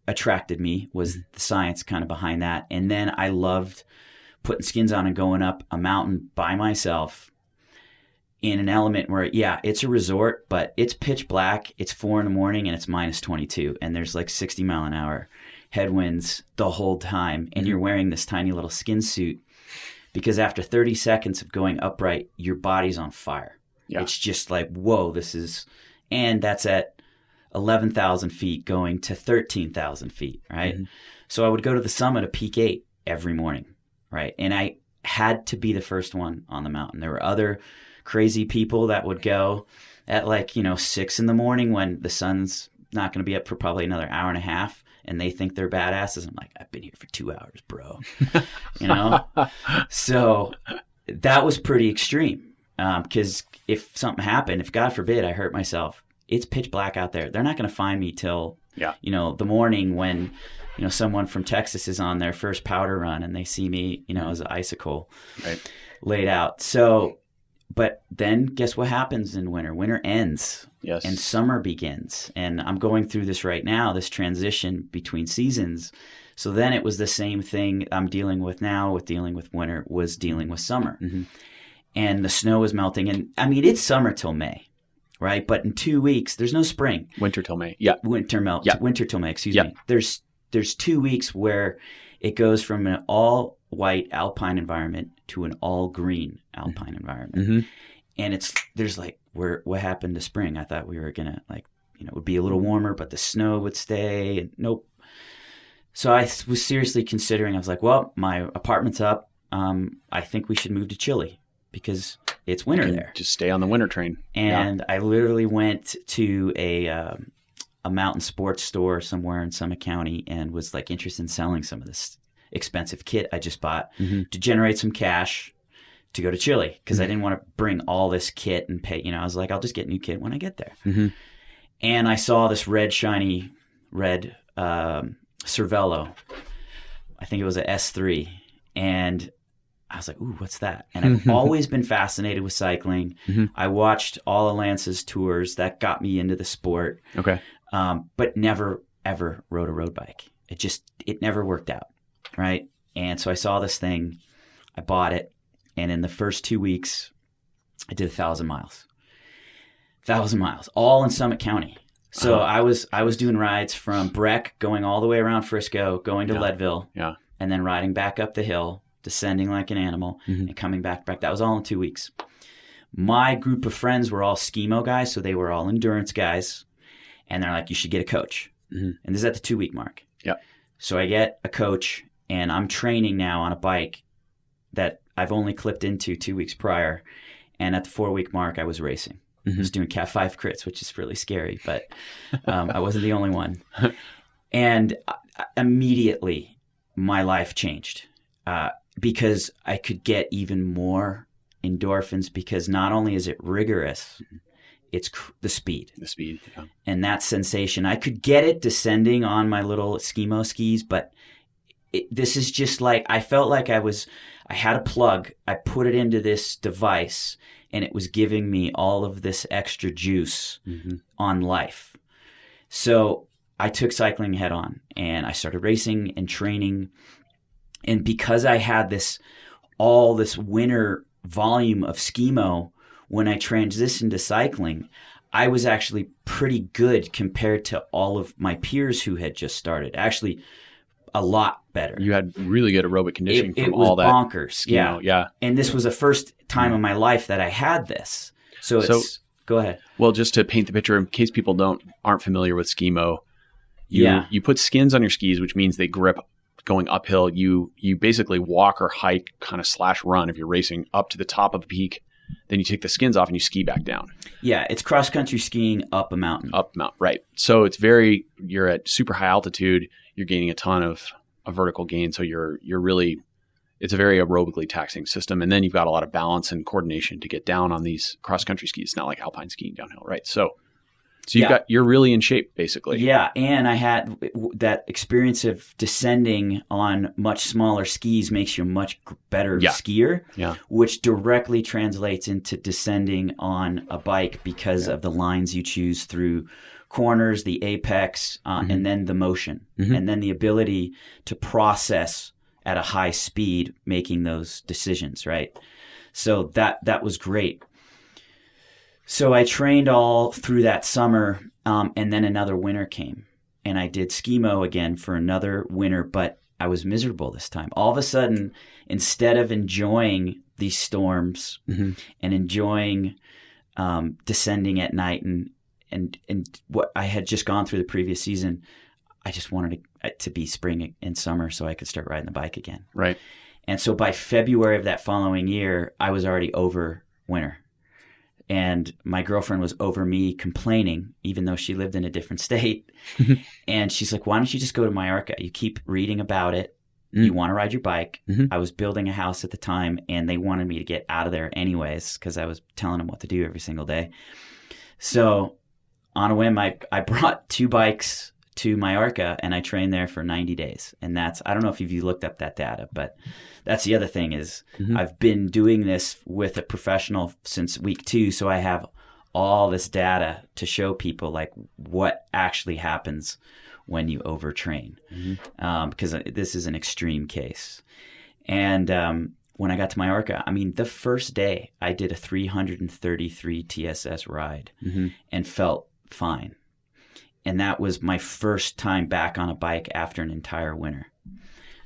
attracted me was the science kind of behind that, and then I loved putting skins on and going up a mountain by myself in an element where yeah it's a resort but it's pitch black it's four in the morning and it's minus 22 and there's like 60 mile an hour headwinds the whole time and you're wearing this tiny little skin suit because after 30 seconds of going upright your body's on fire. Yeah. it's just like whoa this is and that's at 11,000 feet going to 13,000 feet right? Mhm. so i would go to the summit of peak 8 every morning right? And i had to be the first one on the mountain. There were other crazy people that would go at like you know six in the morning when the sun's not going to be up for probably another hour and a half and they think they're badasses. I'm like i've been here for two hours bro. You know? So that was pretty extreme um, because if something happened if god forbid i hurt myself it's pitch black out there. They're not going to find me till Yeah. you know the morning when you know someone from texas is on their first powder run and they see me you know as an icicle Right. laid out. So but then guess what happens in winter winter ends Yes. and summer begins and i'm going through this right now this transition between seasons so then it was the same thing i'm dealing with now with dealing with winter was dealing with summer Mhm. and the snow is melting and i mean it's summer till may right but in two weeks there's no spring Winter till May. Yeah. winter melt Yeah. winter till may excuse Yeah. me there's there's two weeks where it goes from an all white alpine environment to an all green alpine environment. Hmm and it's there's like where what happened to spring? I thought we were gonna like you know it would be a little warmer but the snow would stay and nope. So i was seriously considering i was like well my apartment's up. Um, i think we should move to chile because it's winter there. Just stay on the winter train. and I literally went to a um, a mountain sports store somewhere in Summit County and was like interested in selling some of this expensive kit I just bought Mhm. to generate some cash to go to Chile because Mm-hmm. I didn't want to bring all this kit and pay. You know, I was like, I'll just get new kit when I get there. Mhm. And I saw this red shiny red um, Cervelo. I think it was a S3, and I was like, "Ooh, what's that?" And I've always been fascinated with cycling. Mhm. I watched all of Lance's tours. That got me into the sport, Okay. um, but never ever rode a road bike. It just it never worked out, right? And so I saw this thing, I bought it, and in the first two weeks, I did a thousand miles. Thousand miles, all in Summit County. So Uh-huh. I was I was doing rides from Breck, going all the way around Frisco, going to Yeah. Leadville, Yeah. and then riding back up the hill, descending like an animal, Mhm. and coming back back. That was all in two weeks. My group of friends were all skimo guys, so they were all endurance guys, and they're like, "You should get a coach." Mhm. And this is at the two week mark. Yep. So I get a coach, and I'm training now on a bike that I've only clipped into two weeks prior, and at the four week mark, I was racing. I Mhm. was doing Cat Five crits, which is really scary, but um, I wasn't the only one. And I- I- immediately, my life changed uh, because I could get even more endorphins because not only is it rigorous, it's cr- the speed The speed. Yeah. and that sensation. I could get it descending on my little skimo skis, but it, this is just like I felt like I was. I had a plug. I put it into this device, and it was giving me all of this extra juice Mhm. on life. So I took cycling head on, and I started racing and training. And because I had this all this winter volume of skimo when I transitioned to cycling, I was actually pretty good compared to all of my peers who had just started. Actually, a lot better. You had really good aerobic conditioning it, it from was all that. bonkers. Yeah. know, yeah. And this was the first time mm. in my life that I had this. So it's So- go ahead. Well, just to paint the picture, in case people don't aren't familiar with skimo, you Yeah. you put skins on your skis, which means they grip going uphill. You you basically walk or hike, kind of slash run if you're racing up to the top of a peak. Then you take the skins off and you ski back down, Yeah, it's cross country skiing up a mountain. up mount. Right. So it's very you're at super high altitude. You're gaining a ton of, of vertical gain. So you're you're really it's a very aerobically taxing system. And then you've got a lot of balance and coordination to get down on these cross country skis. It's not like alpine skiing downhill, right? So so you've Yeah. got you're really in shape basically. Yeah, and I had that experience of descending on much smaller skis makes you a much better Yeah. skier, Yeah. which directly translates into descending on a bike because of the lines you choose through corners, the apex, uh, Mm-hmm. and then the motion, Mhm. and then the ability to process at a high speed making those decisions, right? So that that was great. So I trained all through that summer, um, and then another winter came, and I did skimo again for another winter, but I was miserable this time. All of a sudden, instead of enjoying these storms Mhm. and enjoying um, descending at night and and and what I had just gone through the previous season, I just wanted to, to be spring and summer so I could start riding the bike again. Right. And so by February of that following year, I was already over winter. And my girlfriend was over me complaining, even though she lived in a different state. and she's like, why don't you just go to Mallorca? You keep reading about it. Mm. You want to ride your bike. Mhm. I was building a house at the time, and they wanted me to get out of there anyways because I was telling them what to do every single day. So on a whim, I, I brought two bikes to Mallorca and I trained there for 90 days. And that's, I don't know if you've looked up that data, but that's the other thing is Mhm. I've been doing this with a professional since week two. So I have all this data to show people like what actually happens when you overtrain. Um, because this is an extreme case. And, um, when I got to Mallorca, I mean, the first day I did a 333 TSS ride Mhm. and felt fine. And that was my first time back on a bike after an entire winter.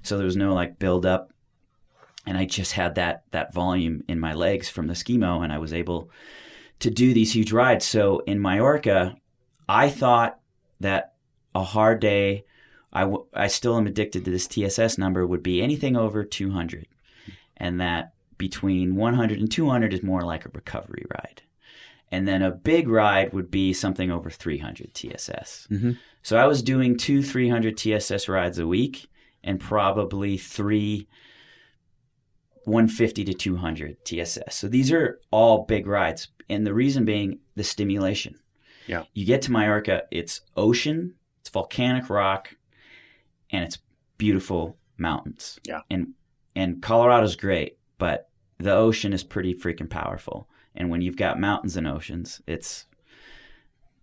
So there was no like build up. And I just had that that volume in my legs from the skimo and I was able to do these huge rides. So in Mallorca, I thought that a hard day, I, w- I still am addicted to this TSS number, would be anything over 200. And that between 100 and 200 is more like a recovery ride. And then a big ride would be something over 300 TSS. Mhm. So I was doing two 300 TSS rides a week and probably three 150 to 200 TSS. So these are all big rides. And the reason being the stimulation. Yeah. You get to Mallorca, it's ocean, it's volcanic rock, and it's beautiful mountains. Yeah. And and Colorado's great, but the ocean is pretty freaking powerful. And when you've got mountains and oceans, it's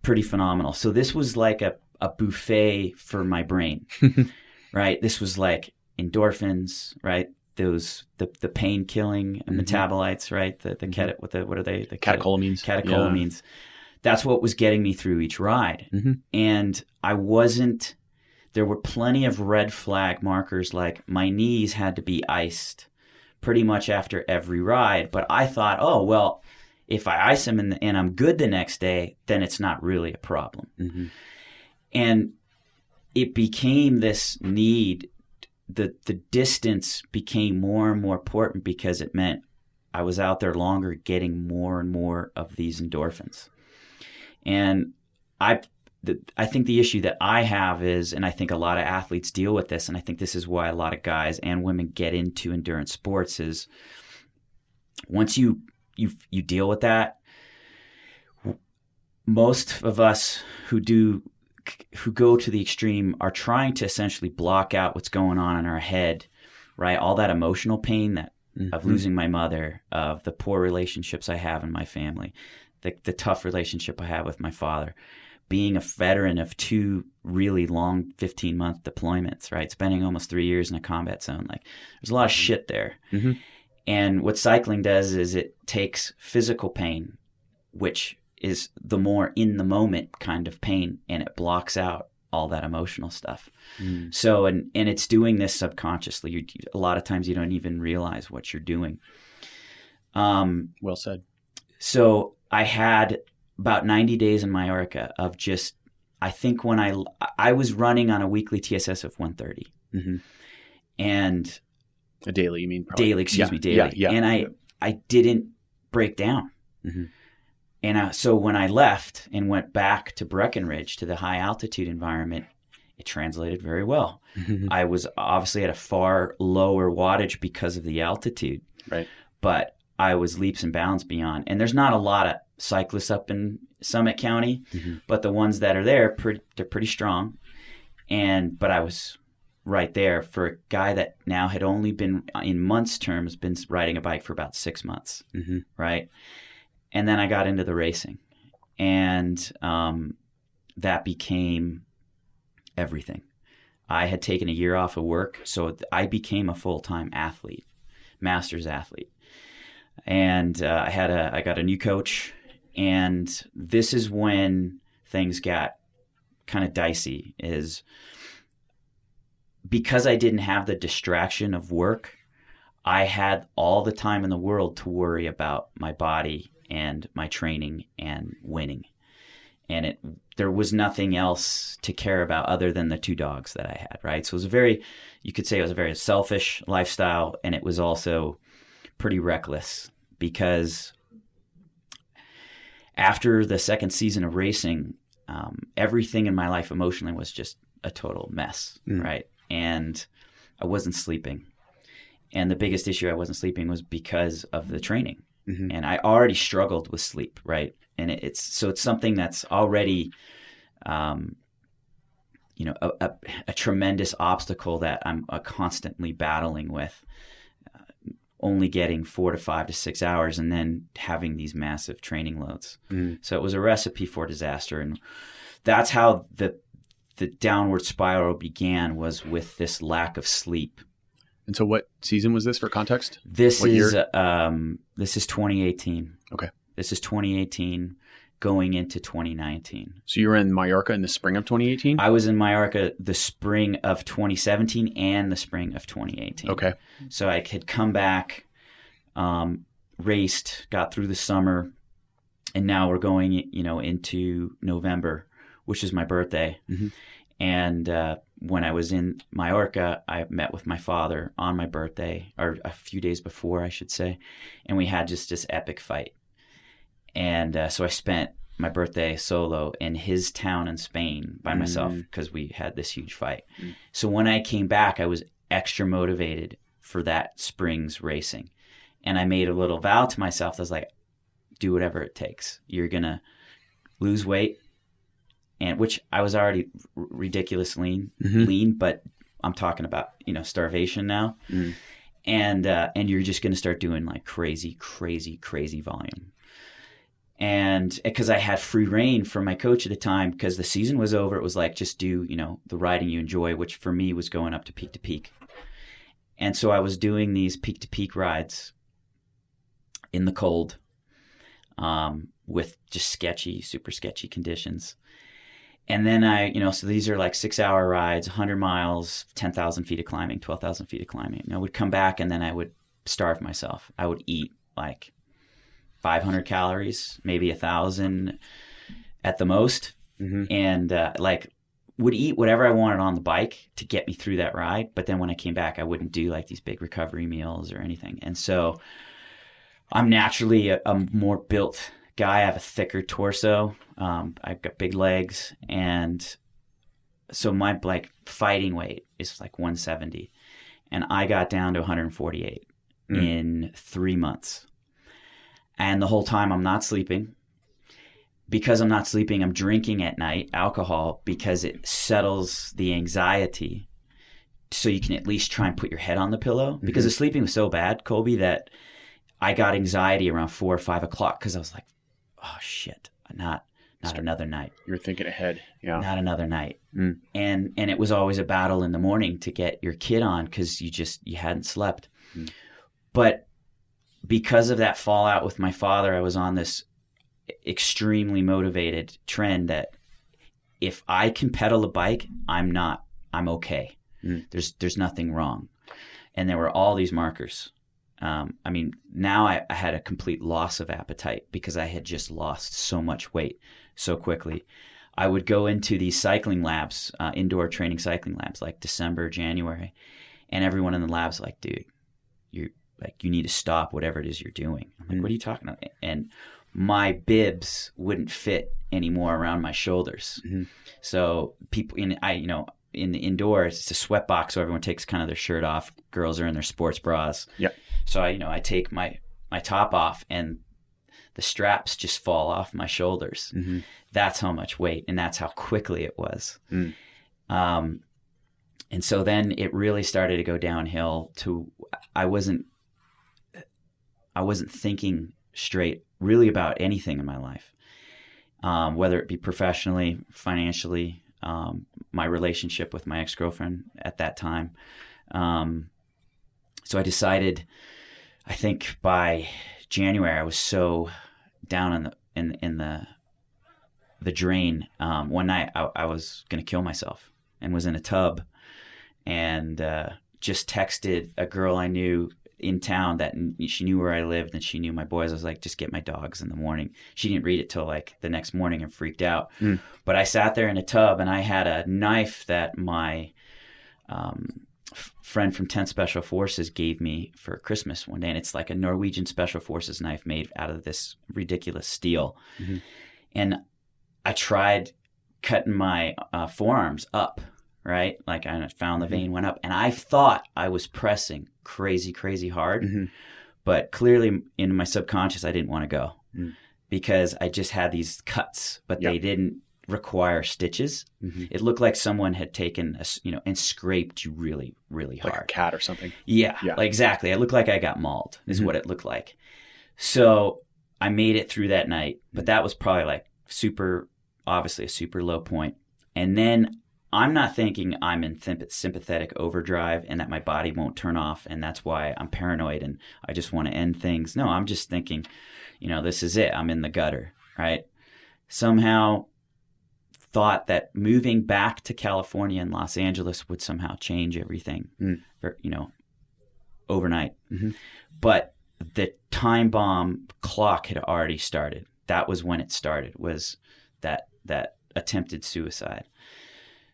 pretty phenomenal. So this was like a, a buffet for my brain. right? This was like endorphins, right? Those the the pain killing Mhm. metabolites, right? The the Mhm. cat what the what are they? The cat- Catecholamines. catecholamines. That's what was getting me through each ride. Mhm. And I wasn't, there were plenty of red flag markers like my knees had to be iced pretty much after every ride. But I thought, oh, well, if I ice them and, and I'm good the next day, then it's not really a problem. Mhm. And it became this need. The, the distance became more and more important because it meant I was out there longer getting more and more of these endorphins. And I the, I think the issue that I have is, and I think a lot of athletes deal with this, and I think this is why a lot of guys and women get into endurance sports is once you you you deal with that, most of us who do who go to the extreme are trying to essentially block out what's going on in our head, right? All that emotional pain that of Mhm. losing my mother, of the poor relationships I have in my family, the, the tough relationship I have with my father. being a veteran of two really long 15 month deployments, right? Spending almost three years in a combat zone. Like there's a lot of shit there. Mhm. And what cycling does is it takes physical pain, which is the more in the moment kind of pain, and it blocks out all that emotional stuff. Mm. So, and, and it's doing this subconsciously. You, a lot of times you don't even realize what you're doing. Um, Well said. so I had about 90 days in Mallorca of just, I think when I, I was running on a weekly TSS of 130 Mhm. and A daily, you mean? Probably. daily, excuse Yeah, me, daily. Yeah, yeah. And I, I didn't break down. Mhm. And I, so when I left and went back to Breckenridge to the high altitude environment, it translated very well. Mhm. I was obviously at a far lower wattage because of the altitude, Right. but I was leaps and bounds beyond. And there's not a lot of cyclists up in Summit County, Mhm. but the ones that are there, pretty, they're pretty strong. And but I was right there for a guy that now had only been in months terms been riding a bike for about six months, Mhm. right? And then I got into the racing, and um, that became everything. I had taken a year off of work, so I became a full time athlete, master's athlete, and uh, I had a I got a new coach, and this is when things got kind of dicey. Is because I didn't have the distraction of work, I had all the time in the world to worry about my body and my training and winning. And it there was nothing else to care about other than the two dogs that I had, right? So it was a very you could say it was a very selfish lifestyle and it was also pretty reckless because after the second season of racing, um, everything in my life emotionally was just a total mess, Mm. right? And I wasn't sleeping. And the biggest issue I wasn't sleeping was because of the training. Mhm. And I already struggled with sleep, right? And it, it's so it's something that's already, um, you know, a, a, a tremendous obstacle that I'm uh, constantly battling with. Uh, only getting four to five to six hours, and then having these massive training loads. Mm. So it was a recipe for disaster, and that's how the the downward spiral began. Was with this lack of sleep. And so, what season was this for context? This What is um this is 2018. Okay. This is 2018 going into 2019. So you were in Mallorca in the spring of 2018. I was in Mallorca the spring of 2017 and the spring of 2018. okay. So I had come back, um, raced, got through the summer, and now we're going, you know, into November, which is my birthday. Mhm. And uh, when I was in Mallorca, I met with my father on my birthday, or a few days before, I should say, and we had just this epic fight. And uh, so I spent my birthday solo in his town in Spain by myself Mm. because we had this huge fight. Mm. So when I came back, I was extra motivated for that spring's racing. And I made a little vow to myself. I was like, do whatever it takes. You're going to lose weight. And which I was already r- ridiculous lean, Mhm. lean, but I'm talking about, you know, starvation now. Mm. And, uh, and you're just going to start doing like crazy, crazy, crazy volume. And because I had free reign from my coach at the time, because the season was over, it was like, just do, you know, the riding you enjoy, which for me was going up to peak to peak. And so I was doing these peak to peak rides in the cold um, with just sketchy, super sketchy conditions. And then I, you know, so these are like six hour rides, 100 miles, 10,000 feet of climbing, 12,000 feet of climbing. And I would come back and then I would starve myself. I would eat like 500 calories, maybe a thousand at the most. Mhm. And uh, like would eat whatever I wanted on the bike to get me through that ride. But then when I came back, I wouldn't do like these big recovery meals or anything. And so I'm naturally a, a more built guy. I have a thicker torso. Um, I've got big legs, and so my like fighting weight is like 170, and I got down to 148 Mm. in three months. And the whole time I'm not sleeping. Because I'm not sleeping, I'm drinking at night alcohol because it settles the anxiety so you can at least try and put your head on the pillow. Because the sleeping was so bad, Colby, that I got anxiety around four or five o'clock because I was like, oh shit, not not another night You're thinking ahead. Yeah. not another night Mm. and and it was always a battle in the morning to get your kid on because you just you hadn't slept Mm. but because of that fallout with my father i was on this extremely motivated trend that if i can pedal a bike i'm not i'm okay Mm. there's there's nothing wrong and there were all these markers um, I mean, now I, I had a complete loss of appetite because I had just lost so much weight so quickly. I would go into these cycling labs, uh, indoor training cycling labs, like December, January, and everyone in the lab's like, "Dude, you like you need to stop whatever it is you're doing." I'm like. "What are you talking about?" And my bibs wouldn't fit anymore around my shoulders, Mhm. so people in I you know in the indoors it's a sweat box, so everyone takes kind of their shirt off. Girls are in their sports bras. Yeah. So I you know I take my my top off and the straps just fall off my shoulders hmm that's how much weight and that's how quickly it was Mm. um, and so then it really started to go downhill to i wasn't i wasn't thinking straight really about anything in my life um, whether it be professionally financially um, my relationship with my ex-girlfriend at that time um, so i decided i think by january i was so down in the in, in the the drain. Um, one night I, I was going to kill myself and was in a tub and uh, just texted a girl I knew in town that she knew where I lived and she knew my boys. I was like, just get my dogs in the morning. She didn't read it till like the next morning and freaked out. Mm. But I sat there in a tub and I had a knife that my um, f- friend from 10th Special Forces gave me for Christmas one day. And it's like a Norwegian Special Forces knife made out of this ridiculous steel. Mhm. And I tried cutting my uh, forearms up, right? Like I found the vein went up, and I thought I was pressing crazy, crazy hard, hmm but clearly in my subconscious I didn't want to go Mm. because I just had these cuts, but Yeah. they didn't require stitches. hmm It looked like someone had taken, a you know, and scraped you really, really hard. Like a cat or something. Yeah, Yeah. like exactly. It looked like I got mauled, is Mhm. what it looked like. So I made it through that night, but that was probably like super, obviously a super low point. And then I'm not thinking I'm in sympathetic overdrive and that my body won't turn off, and that's why I'm paranoid and I just want to end things. No, I'm just thinking, you know, this is it. I'm in the gutter, right? Somehow thought that moving back to California and Los Angeles would somehow change everything, Mm. for, you know, overnight. Mhm. But the time bomb clock had already started. That was when it started. Was that that attempted suicide?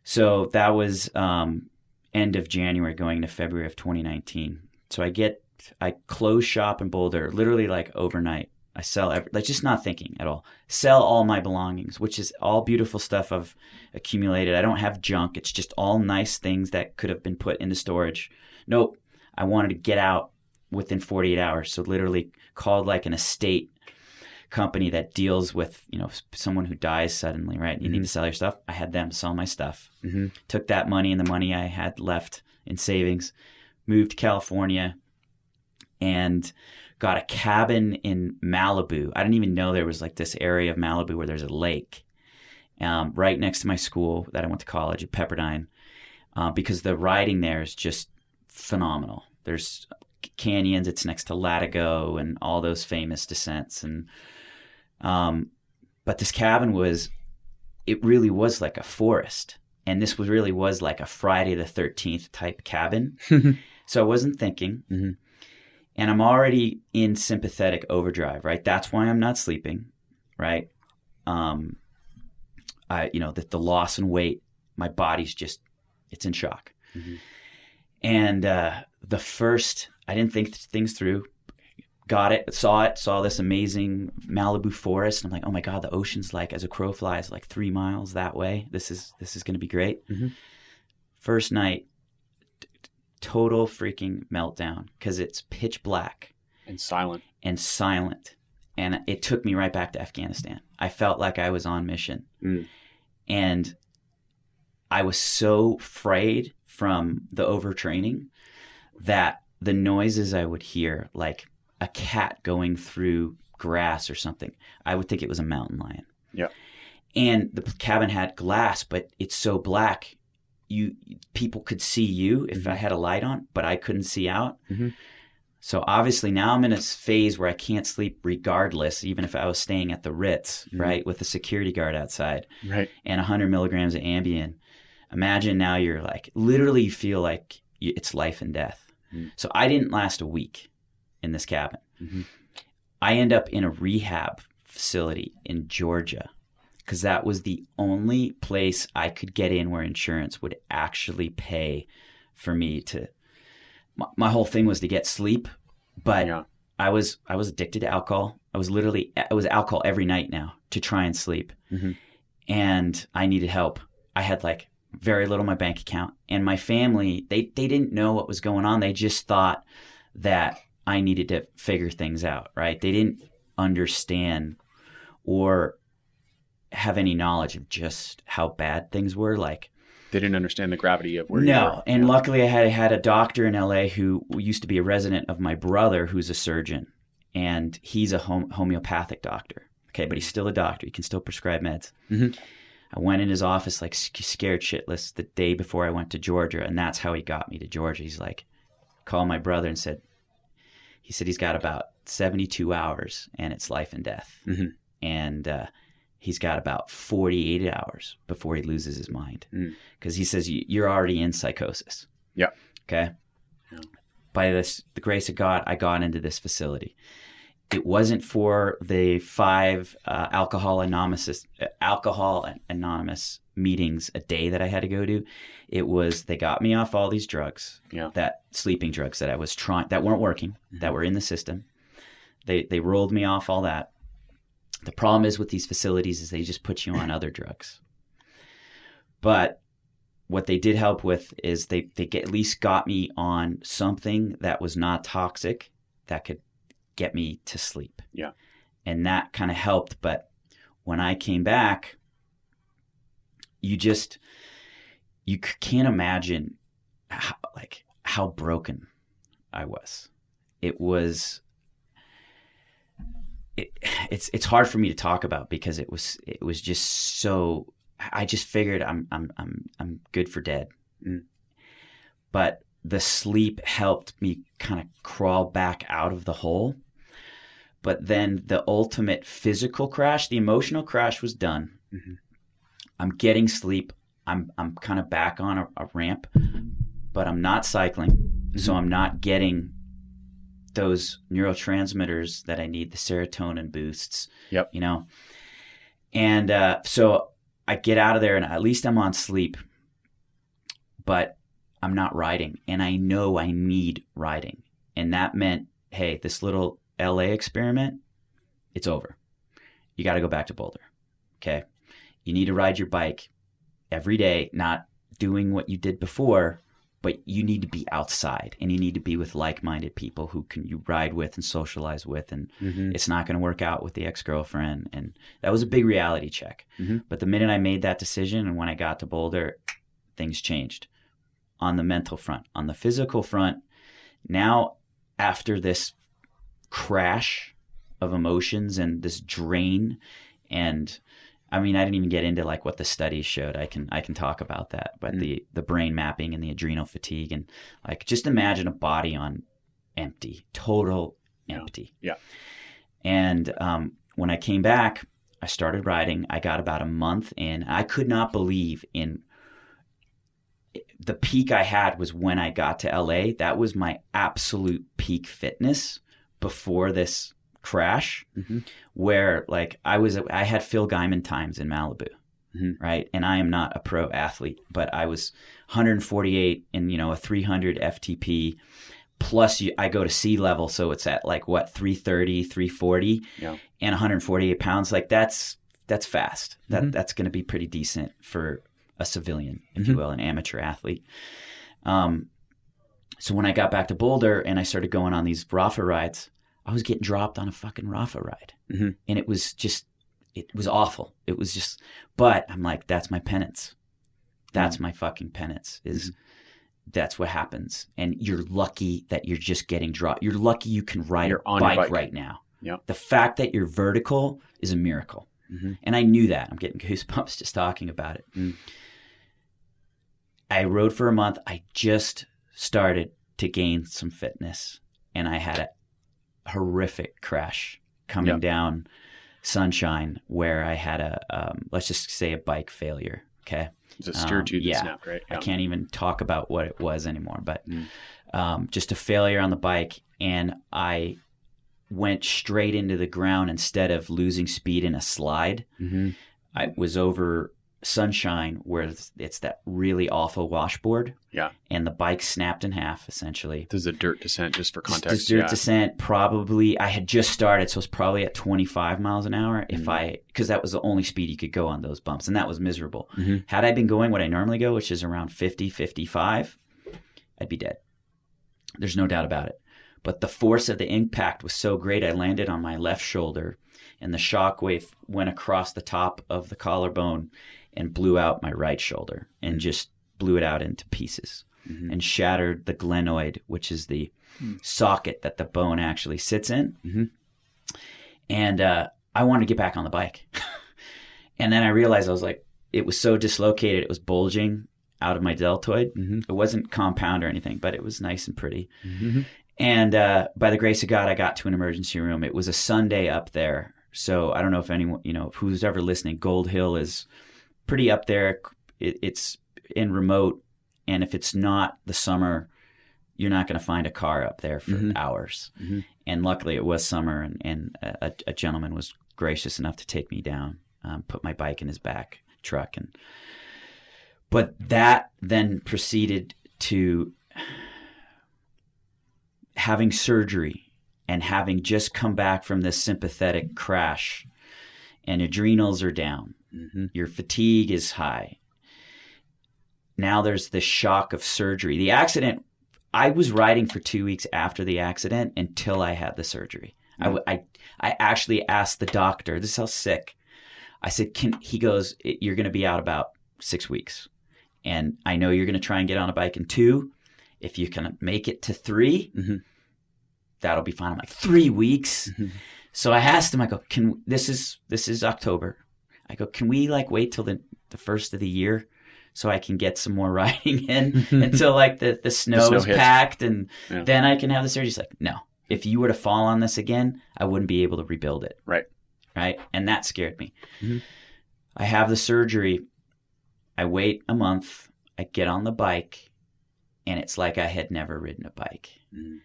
So that was um, end of January, going into February of 2019. So I get I close shop in Boulder, literally like overnight. I sell every, like just not thinking at all. Sell all my belongings, which is all beautiful stuff I've accumulated. I don't have junk. It's just all nice things that could have been put into storage. Nope. I wanted to get out within 48 hours. So literally called like an estate company that deals with, you know, someone who dies suddenly, right? You need Mhm. to sell your stuff. I had them sell my stuff. hmm Took that money and the money I had left in savings, moved to California and got a cabin in Malibu. I didn't even know there was like this area of Malibu where there's a lake um, right next to my school that I went to college at Pepperdine uh, because the riding there is just phenomenal. There's canyons. It's next to Latigo and all those famous descents. And um, but this cabin was, it really was like a forest, and this was really was like a Friday the Thirteenth type cabin. so I wasn't thinking, Mhm. and I'm already in sympathetic overdrive. Right, that's why I'm not sleeping. Right, um, I you know the the loss in weight, my body's just it's in shock. Mhm. And uh, the first, I didn't think th- things through. Got it, saw it, saw this amazing Malibu forest, and I'm like, oh my god, the ocean's like as a crow flies, like three miles that way. This is this is going to be great. Mhm. First night, t- total freaking meltdown because it's pitch black And silent. and silent, and it took me right back to Afghanistan. I felt like I was on mission, Mm. and I was so afraid from the overtraining that the noises I would hear, like a cat going through grass or something, I would think it was a mountain lion. Yeah. and the cabin had glass, but it's so black, you people could see you if I had a light on, but I couldn't see out. Mhm. So obviously now I'm in a phase where I can't sleep regardless, even if I was staying at the Ritz, Mhm. right, with a security guard outside Right. and 100 milligrams of Ambien. Imagine now you're like, literally, you feel like it's life and death. Mm. So I didn't last a week in this cabin. Mhm. I end up in a rehab facility in Georgia because that was the only place I could get in where insurance would actually pay for me to. My, my whole thing was to get sleep, but Yeah. I was I was addicted to alcohol. I was literally it was alcohol every night now to try and sleep, Mhm. and I needed help. I had like very little in my bank account, and my family they they didn't know what was going on. They just thought that I needed to figure things out. Right? They didn't understand or have any knowledge of just how bad things were. Like They didn't understand the gravity of where you no, and luckily I had had a doctor in LA who used to be a resident of my brother, who's a surgeon, and he's a hom- homeopathic doctor. Okay, but he's still a doctor. He can still prescribe meds. Mhm. I went in his office like scared shitless the day before I went to Georgia, and that's how he got me to Georgia. He's like, called my brother and said, he said he's got about seventy-two hours, and it's life and death, Mhm. and uh, he's got about forty-eight hours before he loses his mind Mm. because he says "You- you're already in psychosis. Yeah. Okay. Yeah. By this, the grace of God, I got into this facility. It wasn't for the five uh, alcohol anonymous uh, alcohol anonymous meetings a day that I had to go to. It was they got me off all these drugs, Yeah. that sleeping drugs that I was trying that weren't working, that mm-hmm. were in the system. They they rolled me off all that. The problem is with these facilities is they just put you on other drugs. But what they did help with is they they get, at least got me on something that was not toxic that could get me to sleep. Yeah. And that kind of helped, but when I came back you just you can't imagine how, like how broken I was. It was it, it's it's hard for me to talk about because it was it was just so I just figured I'm I'm I'm I'm good for dead. Mm. But the sleep helped me kind of crawl back out of the hole. But then the ultimate physical crash, the emotional crash was done. Mhm. I'm getting sleep. I'm I'm kind of back on a, a ramp, but I'm not cycling, so Mhm. I'm not getting those neurotransmitters that I need, the serotonin boosts. Yep. You know, and uh, so I get out of there, and at least I'm on sleep, but I'm not riding, and I know I need riding, and that meant, hey, this little LA experiment, it's over. You got to go back to Boulder. Okay. You need to ride your bike every day, not doing what you did before, but you need to be outside and you need to be with like-minded people who can you ride with and socialize with and Mhm. it's not going to work out with the ex-girlfriend and that was a big reality check. Mhm. But the minute I made that decision and when I got to Boulder, things changed on the mental front. On the physical front, now after this crash of emotions and this drain and I mean I didn't even get into like what the studies showed. I can I can talk about that. But Mm. the the brain mapping and the adrenal fatigue and like just imagine a body on empty, total Yeah. empty. Yeah. And um, when I came back, I started riding. I got about a month in. I could not believe in the peak I had was when I got to LA. That was my absolute peak fitness before this crash, Mhm. where like I was, I had Phil Gaimon times in Malibu, Mhm. right? And I am not a pro athlete, but I was 148 in you know a 300 FTP. Plus, you, I go to sea level, so it's at like what 330, 340, Yeah. and 148 pounds. Like that's that's fast. That Mhm. that's going to be pretty decent for a civilian, if you Mhm. will, an amateur athlete. Um, so when I got back to Boulder and I started going on these Rapha rides, I was getting dropped on a fucking Rapha ride, Mhm. and it was just it was awful. It was just, but I'm like, that's my penance. That's my fucking penance. Is that's what happens, and you're lucky that you're just getting dropped. You're lucky you can ride on your bike, bike. right now. Yeah. The fact that you're vertical is a miracle. Mhm. And I knew that. I'm getting goosebumps just talking about it. Mm. I rode for a month. I just started to gain some fitness and I had a horrific crash coming Yep. down Sunshine where I had a, um, let's just say a bike failure. Okay. It's a steer Um, that yeah. snapped, right? I can't even talk about what it was anymore, but Mm. um, just a failure on the bike. And I went straight into the ground instead of losing speed in a slide. hmm I was over Sunshine where it's, it's that really awful washboard. Yeah. And the bike snapped in half essentially. This is a dirt descent, just for context. This dirt yeah. descent probably I had just started, so it's probably at 25 miles an hour. If Mhm. I because that was the only speed you could go on those bumps, and that was miserable. Mhm. Had I been going what I normally go, which is around 50, 55, I'd be dead. There's no doubt about it. But the force of the impact was so great, I landed on my left shoulder, and the shock wave went across the top of the collarbone and blew out my right shoulder and just blew it out into pieces Mhm. and shattered the glenoid, which is the socket that the bone actually sits in. Mhm. And uh, I wanted to get back on the bike. and then I realized I was like, it was so dislocated, it was bulging out of my deltoid. Mhm. It wasn't compound or anything, but it was nice and pretty. Mhm. And uh, by the grace of God, I got to an emergency room. It was a Sunday up there. So I don't know if anyone, you know, who's ever listening, Gold Hill is pretty up there. It, it's in remote. And if it's not the summer, you're not going to find a car up there for Mhm. hours. Mhm. And luckily it was summer and, and a, a gentleman was gracious enough to take me down, um, put my bike in his back truck. And, but that then proceeded to having surgery and having just come back from this sympathetic crash and adrenals are down Mhm. your fatigue is high. Now there's the shock of surgery. The accident i was riding for two weeks after the accident until i had the surgery. I I actually asked the doctor this is how sick. I said can he goes you're going to be out about six weeks. And i know you're going to try and get on a bike in two. If you can make it to 3 Mhm. that'll be fine. I'm like three weeks? Mhm. so i asked him i go can this is this is october i go can we like wait till the, the first of the year so i can get some more riding in until like the, the snow, snow is hits. packed and Yeah. then i can have the surgery he's like no if you were to fall on this again i wouldn't be able to rebuild it Right. right and that scared me Mhm. i have the surgery i wait a month i get on the bike and it's like i had never ridden a bike Mhm.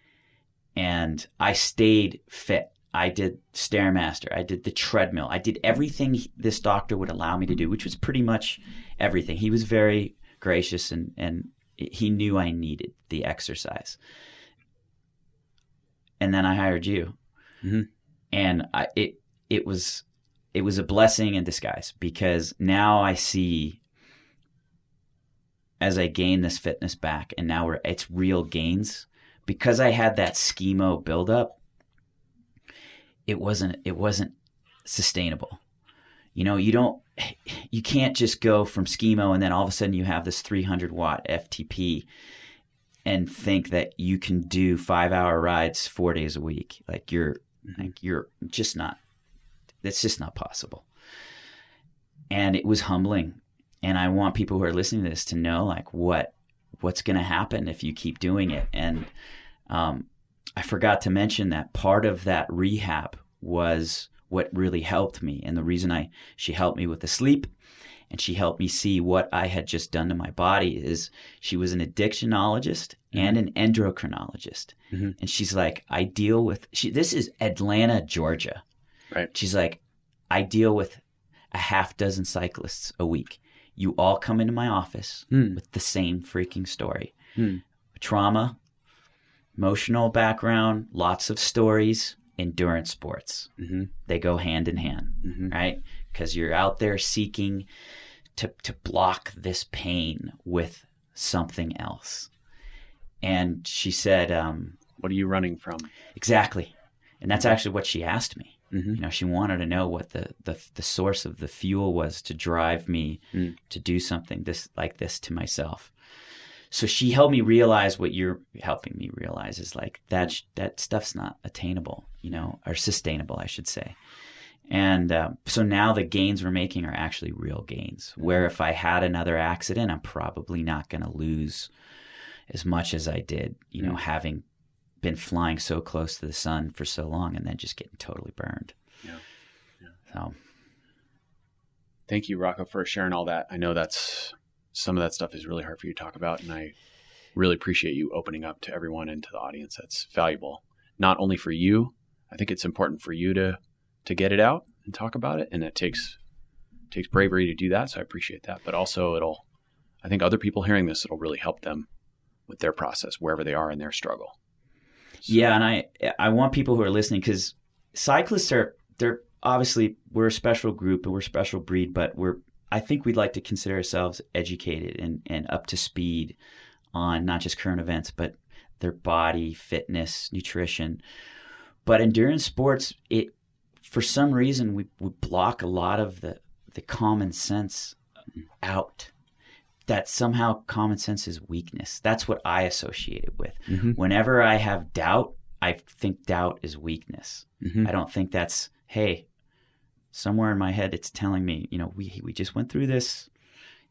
and I stayed fit. I did Stairmaster. I did the treadmill. I did everything this doctor would allow me to do, which was pretty much everything. He was very gracious and, and he knew I needed the exercise. And then I hired you. Mhm. And I, it, it was, it was a blessing in disguise because now I see as I gain this fitness back and now we're, it's real gains because I had that skimo buildup, it wasn't it wasn't sustainable. You know, you don't you can't just go from skimo and then all of a sudden you have this 300 watt FTP and think that you can do 5 hour rides 4 days a week. Like you're like you're just not it's just not possible. And it was humbling. And I want people who are listening to this to know like what what's going to happen if you keep doing it. And um, I forgot to mention that part of that rehab was what really helped me, and the reason I she helped me with the sleep, and she helped me see what I had just done to my body is she was an addictionologist and an endocrinologist, Mhm. and she's like, I deal with she. This is Atlanta, Georgia. Right. She's like, I deal with a half dozen cyclists a week. You all come into my office Hmm. with the same freaking story. Hmm. Trauma, emotional background, lots of stories, endurance sports. Mhm. They go hand in hand, Mhm. right? Because you're out there seeking to, to block this pain with something else. And she said, um, What are you running from? exactly. And that's actually what she asked me. Mhm. You know, she wanted to know what the, the, the source of the fuel was to drive me Mm. to do something this like this to myself. So she helped me realize what you're helping me realize is like that sh- that stuff's not attainable, you know, or sustainable, I should say. And uh, so now the gains we're making are actually real gains. Where if I had another accident, I'm probably not going to lose as much as I did, you know, Mm. having been flying so close to the sun for so long and then just getting totally burned. Yeah. So Thank you, Rocco, for sharing all that. I know that's some of that stuff is really hard for you to talk about, and I really appreciate you opening up to everyone and to the audience. That's valuable, not only for you. I think it's important for you to to get it out and talk about it, and it takes takes bravery to do that. So I appreciate that, but also it'll. I think other people hearing this, it'll really help them with their process wherever they are in their struggle. So- Yeah, and I I want people who are listening because cyclists are they're obviously we're a special group and we're a special breed, but we're I think we'd like to consider ourselves educated and, and up to speed on not just current events, but their body, fitness, nutrition. But endurance sports, it for some reason we, we block a lot of the, the common sense out. That somehow common sense is weakness. That's what I associate it with Mhm. whenever I have doubt, I think doubt is weakness. Mhm. I don't think that's hey, somewhere in my head it's telling me, you know, we we just went through this.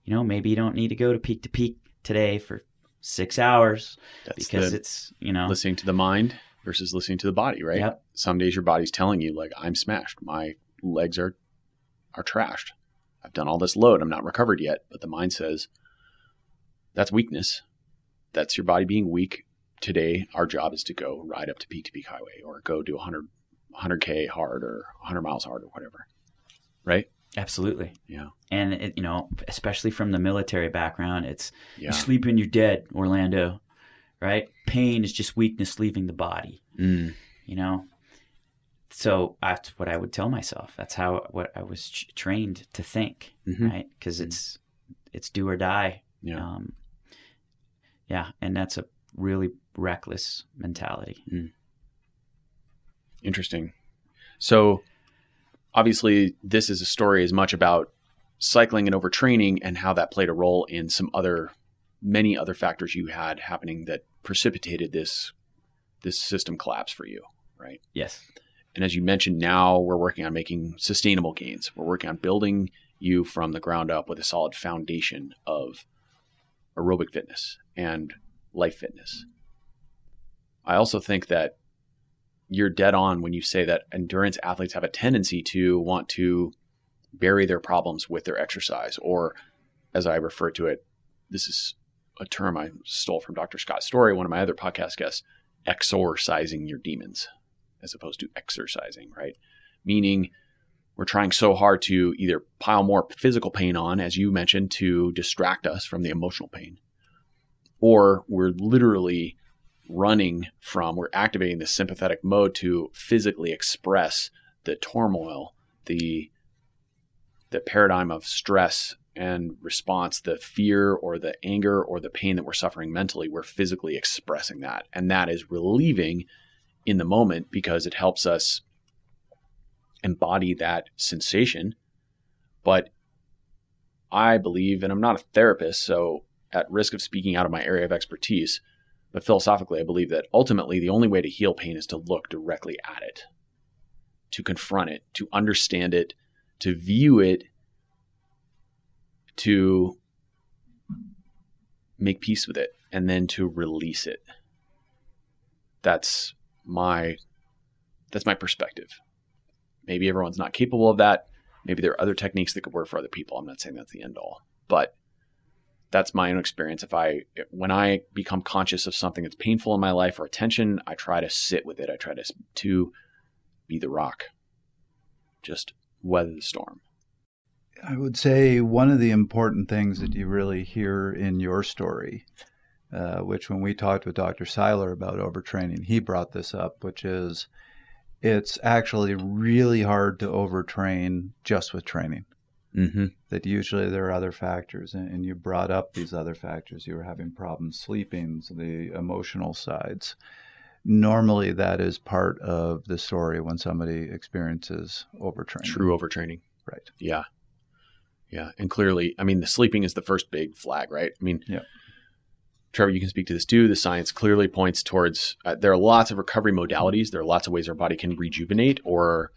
You know, maybe you don't need to go to peak to peak today for six hours That's because it's you know listening to the mind versus listening to the body, right? Yep. Some days your body's telling you like I'm smashed. My legs are are trashed. I've done all this load. I'm not recovered yet, but the mind says that's weakness. That's your body being weak. Today our job is to go ride up to peak to peak highway or go do 100 100k hard or 100 miles hard or whatever. Right? absolutely. Yeah. And it, you know, especially from the military background, it's Yeah. you sleep and you're dead, Orlando. Right? Pain is just weakness leaving the body. Mm. you know so that's what i would tell myself that's how what i was ch- trained to think Mhm. right because it's it's do or die Yeah. um yeah and that's a really reckless mentality Interesting. So, obviously, this is a story as much about cycling and overtraining and how that played a role in some other, many other factors you had happening that precipitated this this system collapse for you, right? yes And as you mentioned, now we're working on making sustainable gains. We're working on building you from the ground up with a solid foundation of aerobic fitness and life fitness. I also think that you're dead on when you say that endurance athletes have a tendency to want to bury their problems with their exercise, or as I refer to it, this is a term I stole from Dr. Scott Story, one of my other podcast guests, exorcising your demons as opposed to exercising, right? Meaning we're trying so hard to either pile more physical pain on, as you mentioned, to distract us from the emotional pain, or we're literally running from, we're activating the sympathetic mode to physically express the turmoil, the the paradigm of stress and response, the fear or the anger or the pain that we're suffering mentally, we're physically expressing that. And that is relieving in the moment because it helps us embody that sensation. But I believe, and I'm not a therapist, so at risk of speaking out of my area of expertise, but philosophically, I believe that ultimately the only way to heal pain is to look directly at it, to confront it, to understand it, to view it, to make peace with it, and then to release it. That's my that's my perspective. Maybe everyone's not capable of that. Maybe there are other techniques that could work for other people. I'm not saying that's the end all, but that's my own experience. If I when I become conscious of something that's painful in my life or attention, I try to sit with it. I try to to be the rock. Just weather the storm. I would say one of the important things that you really hear in your story, uh, which when we talked with Dr. Seiler about overtraining, he brought this up, which is it's actually really hard to overtrain just with training. Mm-hmm. That usually there are other factors, and, and you brought up these other factors. You were having problems sleeping, so the emotional sides. Normally, that is part of the story when somebody experiences overtraining. True overtraining. Right. Yeah. Yeah. And clearly, I mean, the sleeping is the first big flag, right? I mean, Yeah. Trevor, you can speak to this too. The science clearly points towards uh, there are lots of recovery modalities. There are lots of ways our body can rejuvenate or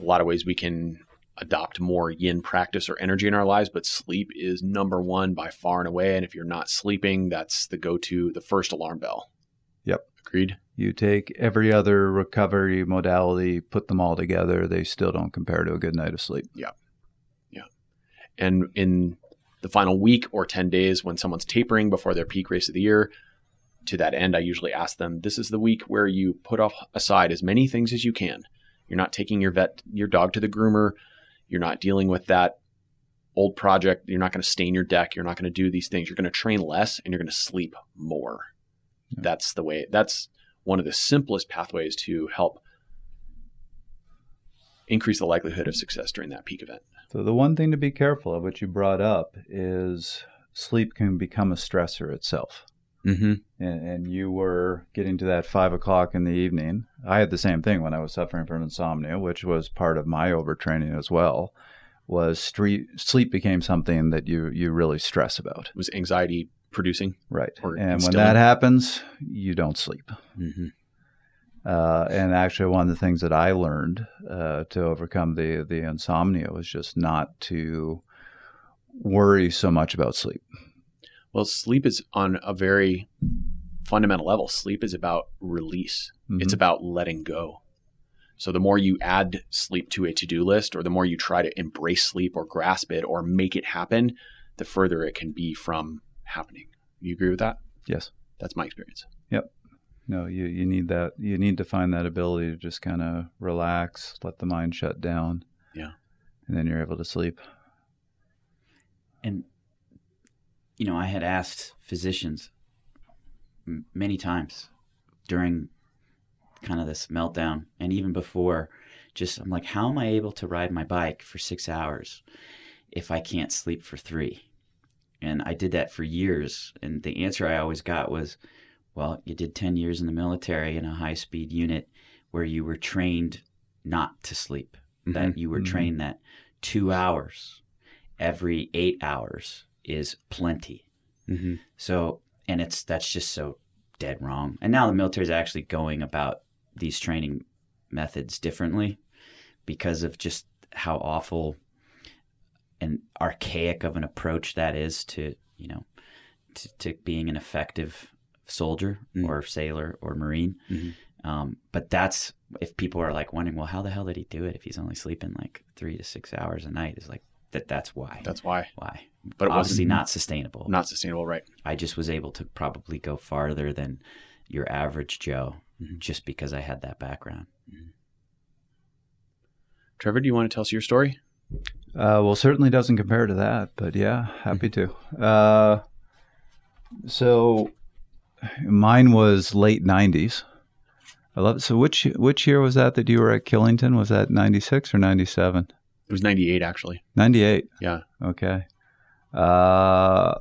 a lot of ways we can adopt more yin practice or energy in our lives, but sleep is number one by far and away. And if you're not sleeping, that's the go to, the first alarm bell. Yep. Agreed. You take every other recovery modality, put them all together, they still don't compare to a good night of sleep. Yeah. Yeah. And in the final week or 10 days when someone's tapering before their peak race of the year, to that end, I usually ask them, this is the week where you put off aside as many things as you can. You're not taking your vet, your dog to the groomer. You're not dealing with that old project. You're not going to stain your deck. You're not going to do these things. You're going to train less and you're going to sleep more. Yeah. That's the way, that's one of the simplest pathways to help increase the likelihood of success during that peak event. So, the one thing to be careful of, which you brought up, is sleep can become a stressor itself. Mm-hmm. and, and you were getting to that five o'clock in the evening. I had the same thing when I was suffering from insomnia, which was part of my overtraining as well. Was street, sleep became something that you you really stress about, Was anxiety producing? right? And when that happens, you don't sleep. Mm-hmm. Uh, and actually, one of the things that I learned uh, to overcome the the insomnia was just not to worry so much about sleep. Well, sleep is on a very fundamental level. Sleep is about release. It's Mhm. about letting go. So the more you add sleep to a to-do list or the more you try to embrace sleep or grasp it or make it happen, the further it can be from happening. You agree with that? yes. That's my experience. Yep. No, you, you need that. You need to find that ability to just kind of relax, let the mind shut down. Yeah. And then you're able to sleep. And, you know, I had asked physicians m- many times during kind of this meltdown and even before, just I'm like, how am I able to ride my bike for six hours if I can't sleep for three? And I did that for years. And the answer I always got was, well, you did 10 years in the military in a high speed unit where you were trained not to sleep, that you were Mhm. trained that two hours every eight hours is plenty. Mm-hmm. So, and it's that's just so dead wrong. And now the military is actually going about these training methods differently because of just how awful and archaic of an approach that is to, you know, to, to being an effective soldier Mm. or sailor or marine. Mhm. Um, but that's if people are like wondering, well, how the hell did he do it if he's only sleeping like three to six hours a night? Is like that. That's why. That's why. why. But it obviously wasn't not sustainable. not sustainable, right? I just was able to probably go farther than your average Joe Mhm. just because I had that background. Trevor, do you want to tell us your story? Uh, well, certainly doesn't compare to that, but yeah, happy to. Uh, so mine was late '90s. I love. it. So which which year was that that you were at Killington? Was that '96 or '97? It was 98, actually. '98. Yeah. Okay. Uh,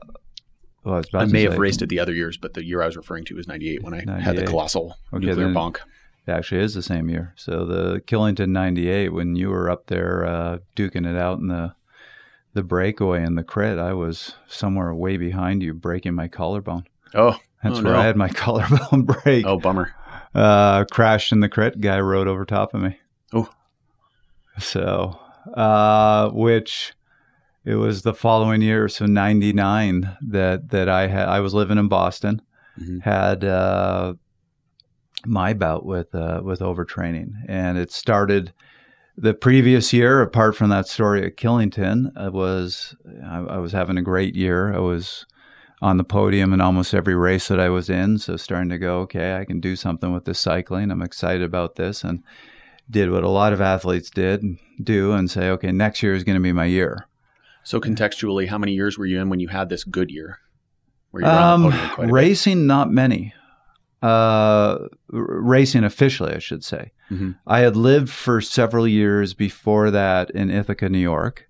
well, I, I may have raced it the other years, but the year I was referring to was 98 when I had the colossal Okay, nuclear bonk. It actually is the same year. So the Killington '98, when you were up there uh, duking it out in the the breakaway and the crit, I was somewhere way behind you, breaking my collarbone. Oh, That's Oh, where no. I had my collarbone break. oh, bummer. Uh, crashed in the crit. Guy rode over top of me. Oh. So, uh, which it was the following year, so '99, that that I had. I was living in Boston, Mhm. had uh, my bout with uh, with overtraining, and it started the previous year. Apart from that story at Killington, I was I, I was having a great year. I was on the podium in almost every race that I was in. So starting to go, okay, I can do something with this cycling. I'm excited about this, and did what a lot of athletes did do and say, okay, next year is going to be my year. So contextually, how many years were you in when you had this good year? Where you were on the Um, racing, not many. Uh, racing officially, I should say. Mhm. I had lived for several years before that in Ithaca, New York.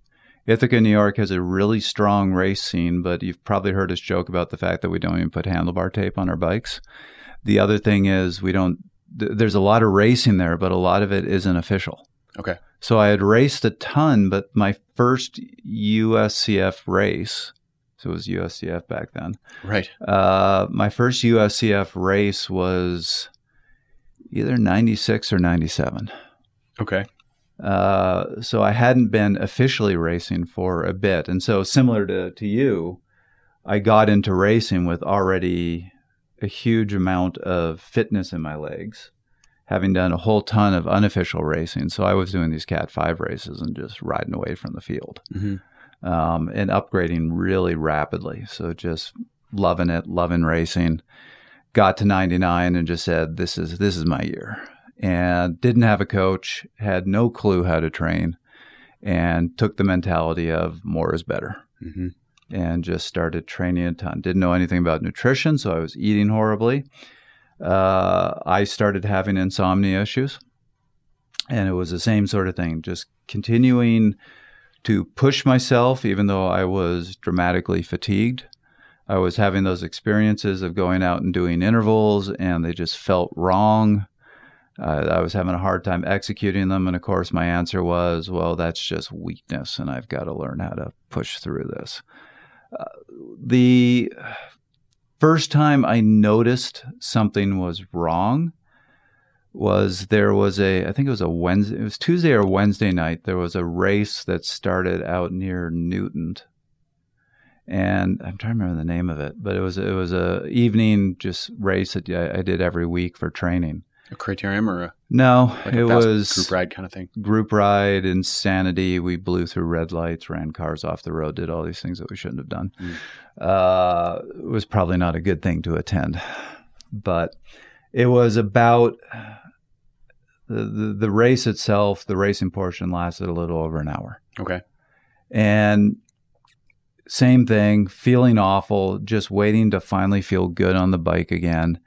Ithaca, New York has a really strong race scene, but you've probably heard us joke about the fact that we don't even put handlebar tape on our bikes. The other thing is we don't. Th- there's a lot of racing there, but a lot of it isn't official. Okay. So I had raced a ton, but my first USCF race, so it was USCF back then. Right. Uh, my first USCF race was either 96 or 97. Okay. Uh, so I hadn't been officially racing for a bit. And so, similar to, to you, I got into racing with already a huge amount of fitness in my legs, having done a whole ton of unofficial racing. So I was doing these Cat 5 races and just riding away from the field Mm-hmm. um, and upgrading really rapidly. So just loving it, loving racing. Got to 99 and just said, "This is this is my year." And didn't have a coach, had no clue how to train, and took the mentality of more is better, Mm-hmm. and just started training a ton. Didn't know anything about nutrition, so I was eating horribly. Uh, I started having insomnia issues, and it was the same sort of thing. Just continuing to push myself, even though I was dramatically fatigued. I was having those experiences of going out and doing intervals, and they just felt wrong. Uh, I was having a hard time executing them. And of course, my answer was, well, that's just weakness, and I've got to learn how to push through this. Uh, the first time I noticed something was wrong was there was a I think it was a Wednesday it was Tuesday or Wednesday night there was a race that started out near Newton. And I'm trying to remember the name of it but it was it was a evening just race that I, I did every week for training A criterium or a, no like it a fast was group ride kind of thing. group ride insanity we blew through red lights ran cars off the road did all these things that we shouldn't have done Mm. uh, it was probably not a good thing to attend but it was about the, the, the race itself the racing portion lasted a little over an hour Okay. and same thing, feeling awful, just waiting to finally feel good on the bike again.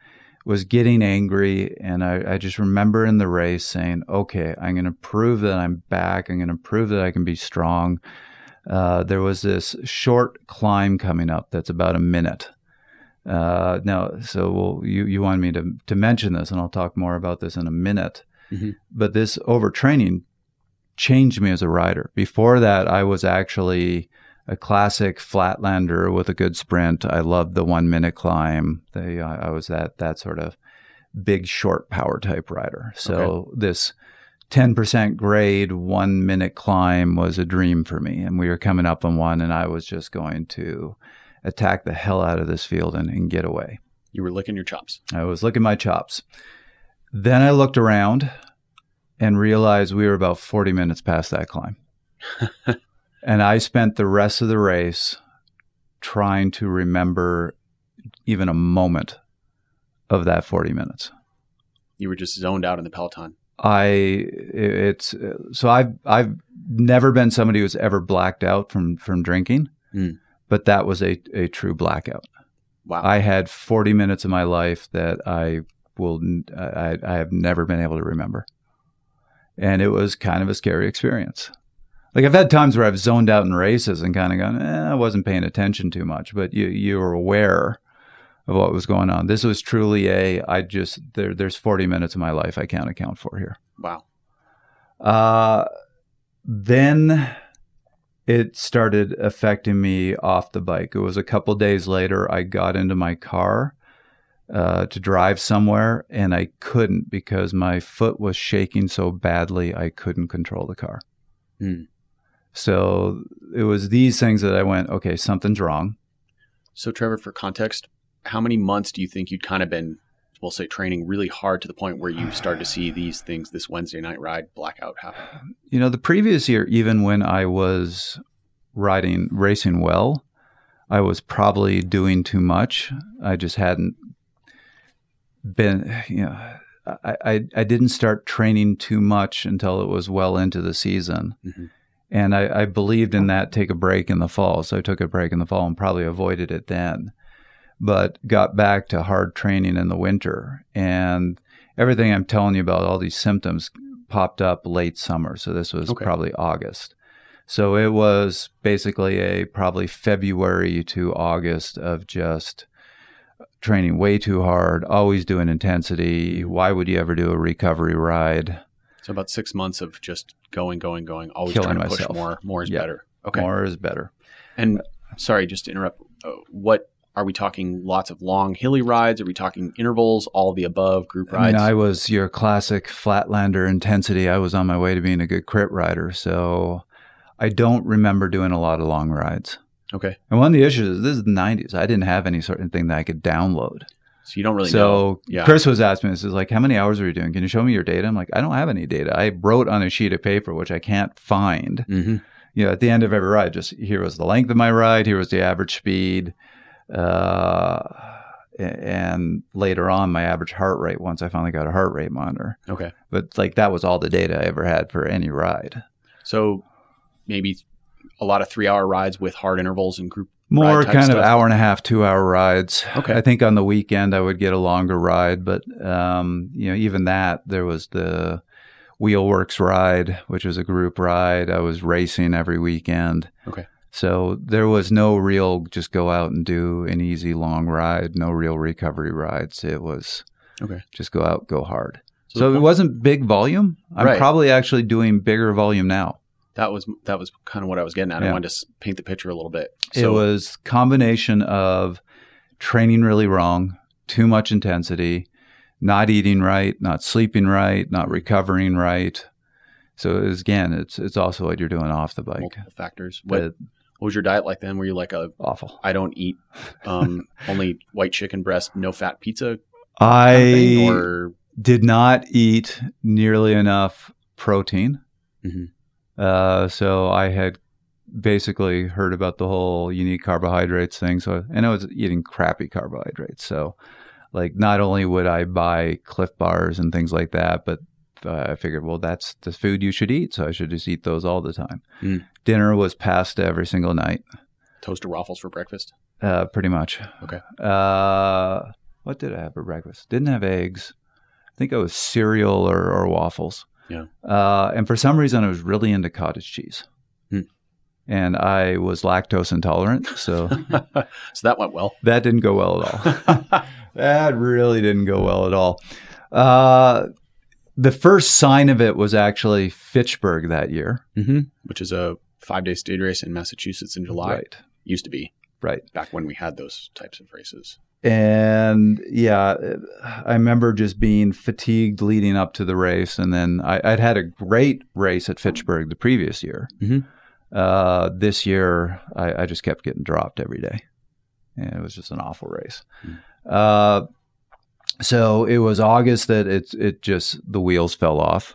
Was getting angry, and I, I just remember in the race saying, "Okay, I'm going to prove that I'm back. I'm going to prove that I can be strong." Uh, there was this short climb coming up that's about a minute. Uh, now, so well, you you wanted me to to mention this, and I'll talk more about this in a minute. Mhm. But this overtraining changed me as a rider. Before that, I was actually a classic flatlander with a good sprint. I loved the one minute climb. They, I I was that that sort of big short power type rider. So this 10% grade one minute climb was a dream for me. And we were coming up on one and I was just going to attack the hell out of this field and, and get away. You were licking your chops. I was licking my chops. Then I looked around and realized we were about 40 minutes past that climb. and I spent the rest of the race trying to remember even a moment of that 40 minutes. You were just zoned out in the peloton. I it's so I've I've never been somebody who's ever blacked out from from drinking, Mm. but that was a a true blackout. Wow. I had 40 minutes of my life that I will I, I have never been able to remember, and it was kind of a scary experience. Like I've had times where I've zoned out in races and kind of gone, eh, I wasn't paying attention too much, but you you were aware of what was going on. This was truly a I just there there's 40 minutes of my life I can't account for here. wow. Uh, then it started affecting me off the bike. It was a couple days later. I got into my car uh, to drive somewhere, and I couldn't because my foot was shaking so badly I couldn't control the car. Hmm. So it was these things that I went, okay, something's wrong. So, Trevor, for context, how many months do you think you'd kind of been, we'll say, training really hard to the point where you started to see these things, this Wednesday night ride blackout happen? You know, the previous year, even when I was riding, racing well, I was probably doing too much. I just hadn't been, you know, I, I, I didn't start training too much until it was well into the season. Mhm. And I, I believed in that take a break in the fall. So I took a break in the fall and probably avoided it then. But got back to hard training in the winter. And everything I'm telling you about, all these symptoms, popped up late summer. So this was Okay. probably August. So it was basically a probably February to August of just training way too hard, always doing intensity. Why would you ever do a recovery ride? So, about six months of just going, going, going, always Killing trying to push more. More is Yeah. better. Okay. More is better. And sorry, just to interrupt. Uh, what Are we talking lots of long hilly rides? Are we talking intervals? All of the above group I rides? mean, I was your classic flatlander intensity. I was on my way to being a good crit rider, so I don't remember doing a lot of long rides. okay, And one of the issues is this is the '90s. I didn't have any certain thing that I could download. So you don't really so know. Yeah, Chris was asking me, "This is like, how many hours are you doing? Can you show me your data?" I'm like, I don't have any data. I wrote on a sheet of paper, which I can't find. hmm You know, at the end of every ride, just here was the length of my ride, here was the average speed, uh, and later on my average heart rate. Once I finally got a heart rate monitor, Okay, but like that was all the data I ever had for any ride. so maybe a lot of three-hour rides with hard intervals and group. More kind of stuff? hour and a half, two hour rides. Okay. I think on the weekend I would get a longer ride, but um, you know, even that there was the Wheelworks ride, which was a group ride. I was racing every weekend. Okay. So there was no real just go out and do an easy long ride, no real recovery rides. It was Okay. just go out, go hard. So So, it wasn't big volume. I'm Right. probably actually doing bigger volume now. That was that was kind of what I was getting at. I wanted to paint the picture a little bit. So, it was combination of training really wrong, too much intensity, not eating right, not sleeping right, not recovering right. So it was, again, it's it's also what you're doing off the bike. multiple factors. What, But what was your diet like then? Were you like a awful. I don't eat um, only white chicken breast, no fat pizza I thing, or did not eat nearly enough protein. Mhm. Uh, so I had basically heard about the whole you need carbohydrates thing. So and I was eating crappy carbohydrates. So like not only would I buy Clif bars and things like that, but uh, I figured, well, that's the food you should eat. So I should just eat those all the time. Mm. Dinner was pasta every single night, toasted waffles for breakfast? uh, pretty much. Okay. Uh, what did I have for breakfast? Didn't have eggs. I think it was cereal or, or waffles. Yeah. Uh, and for some reason, I was really into cottage cheese. Hmm. And I was lactose intolerant, so so that went well. that didn't go well at all. that really didn't go well at all. Uh, the first sign of it was actually Fitchburg that year. mm-hmm. Which is a five day stage race in Massachusetts in July. Right. Used to be Right. back when we had those types of races. And yeah, I remember just being fatigued leading up to the race. And then I, I'd had a great race at Fitchburg the previous year. Mhm. Uh, this year, I, I just kept getting dropped every day. And it was just an awful race. Mm. Uh, so it was August that it, it just, the wheels fell off.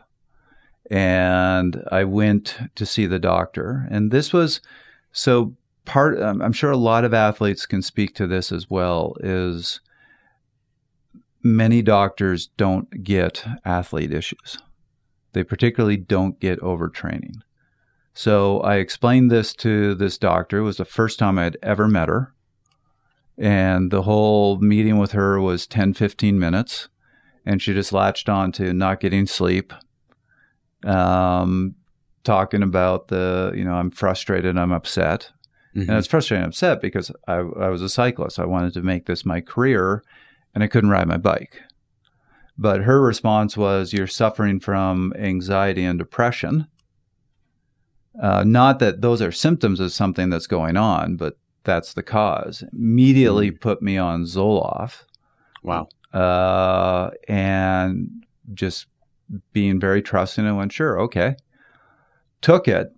And I went to see the doctor. And this was, so part um, i'm sure a lot of athletes can speak to this as well is many doctors don't get athlete issues. They particularly don't get overtraining. So i explained this to this doctor. It was the first time i'd ever met her. And the whole meeting with her was 10 15 minutes. And she just latched on to not getting sleep um, talking about the you know i'm frustrated i'm upset Mm-hmm. and I was frustrated and upset because I, I was a cyclist. I wanted to make this my career and I couldn't ride my bike. But her response was, You're suffering from anxiety and depression. Uh, not that those are symptoms of something that's going on, but that's the cause. Immediately put me on Zoloft Wow. uh, and just being very trusting and went, Sure, okay. Took it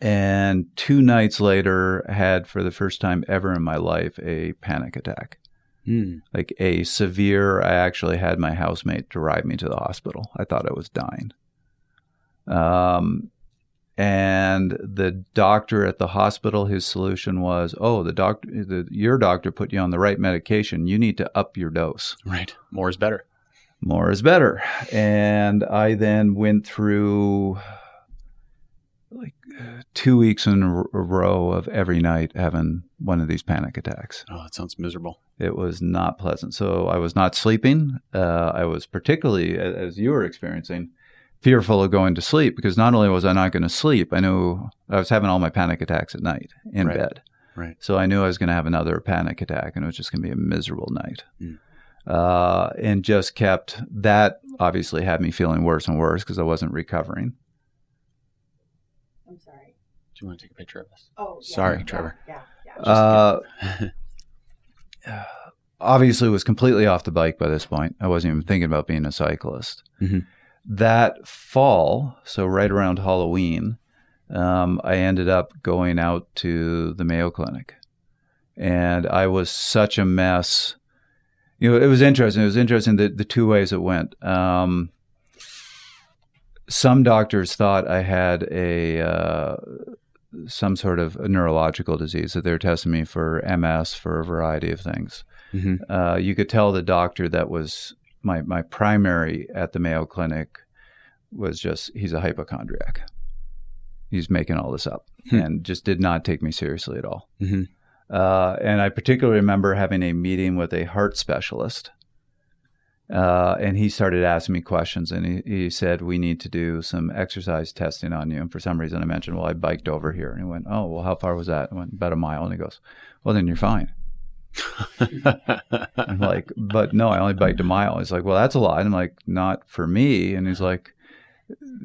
and two nights later had for the first time ever in my life a panic attack Mm. like a severe i actually had my housemate drive me to the hospital i thought i was dying um, and the doctor at the hospital his solution was oh the doctor the, your doctor put you on the right medication you need to up your dose Right. More is better. more is better. And I then went through like two weeks in a a row of every night having one of these panic attacks. Oh, that sounds miserable. It was not pleasant. So I was not sleeping. Uh, I was particularly, as you were experiencing, fearful of going to sleep because not only was I not going to sleep, I knew I was having all my panic attacks at night in Right. bed. Right. So I knew I was going to have another panic attack and it was just going to be a miserable night. Mm. Uh, and just kept that obviously had me feeling worse and worse because I wasn't recovering. I'm sorry. Do you want to take a picture of us? Oh, yeah, Sorry, yeah, Trevor. Yeah, yeah. Uh, obviously was completely off the bike by this point. I wasn't even thinking about being a cyclist. Mhm. That fall, so right around Halloween, um, I ended up going out to the Mayo Clinic, and I was such a mess. You know, it was interesting. It was interesting the, the two ways it went. Um, some doctors thought I had a uh, some sort of a neurological disease that they're testing me for MS for a variety of things. Mhm. Uh, you could tell the doctor that was my my primary at the Mayo Clinic was just he's a hypochondriac. He's making all this up Hmm. and just did not take me seriously at all. Mhm. Uh, and I particularly remember having a meeting with a heart specialist. Uh, and he started asking me questions, and he, he said, We need to do some exercise testing on you. And for some reason, I mentioned, Well, I biked over here. And he went, Oh, well, how far was that? I went, About a mile. And he goes, Well, then you're fine. I'm like, But no, I only biked a mile. He's like, Well, that's a lot. And I'm like, Not for me. And he's like,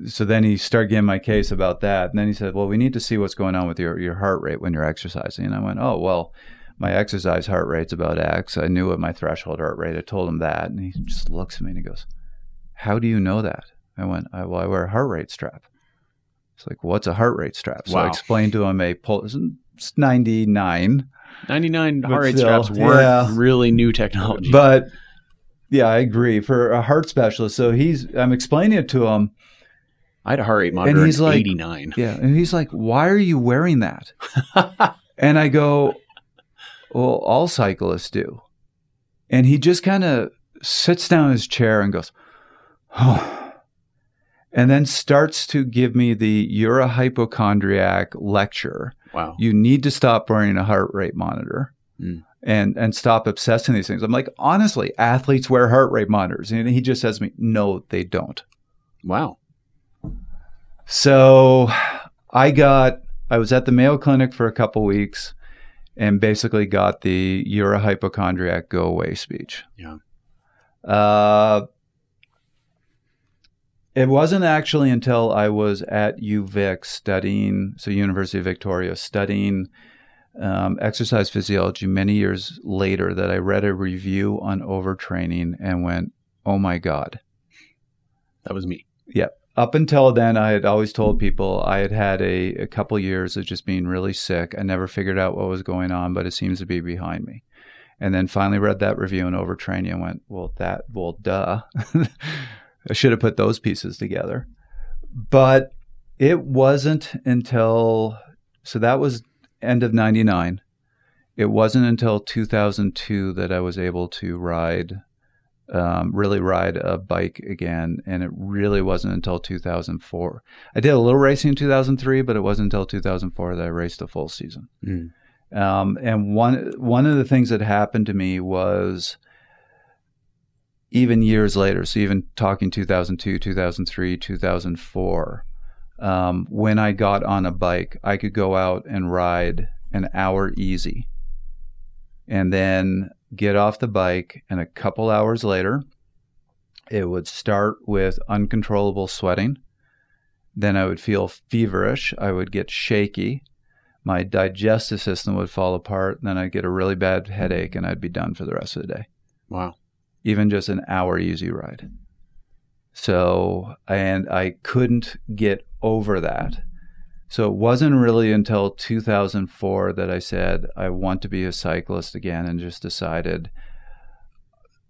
So then he started getting my case about that. And then he said, Well, we need to see what's going on with your, your heart rate when you're exercising. And I went, Oh, well, my exercise heart rate's about X. I knew what my threshold heart rate. I told him that, and he just looks at me and he goes, "How do you know that?" I went, I, "Well, I wear a heart rate strap." It's like, "What's a heart rate strap?" So I explained to him a pulse it's ninety nine, 99 heart rate still, straps weren't yeah. really new technology. but yeah, I agree for a heart specialist. So he's I'm explaining it to him, I had a heart rate monitor he's like- 89. yeah, and he's like, "Why are you wearing that?" And I go, Well, all cyclists do. And he just kind of sits down in his chair and goes, Oh. And then starts to give me the you're a hypochondriac lecture. wow. You need to stop wearing a heart rate monitor. Mm. And and stop obsessing these things. I'm like, honestly, athletes wear heart rate monitors. And he just says to me, No, they don't. Wow. So I got, I was at the Mayo Clinic for a couple weeks and basically got the you're a hypochondriac, go away speech. Yeah. Uh, it wasn't actually until I was at UVic studying, so University of Victoria, studying um, exercise physiology many years later that I read a review on overtraining and went, oh my God. That was me. Up until then, I had always told people I had had a, a couple years of just being really sick. I never figured out what was going on, but it seems to be behind me. And then finally read that review and overtraining and went, well, that, well, duh. I should have put those pieces together. But it wasn't until, so that was end of 99. It wasn't until 2002 that I was able to ride um, really ride a bike again, and it really wasn't until 2004. I did a little racing in 2003, but it wasn't until 2004 that I raced a full season. Mm. Um, and one one of the things that happened to me was even years later. So even talking 2002, 2003, 2004. Um, when I got on a bike, I could go out and ride an hour easy, and then get off the bike, and a couple hours later, it would start with uncontrollable sweating. Then I would feel feverish. I would get shaky. My digestive system would fall apart. Then I'd get a really bad headache, and I'd be done for the rest of the day. Wow. Even just an hour easy ride. So, and I couldn't get over that. So it wasn't really until 2004 that I said I want to be a cyclist again, and just decided.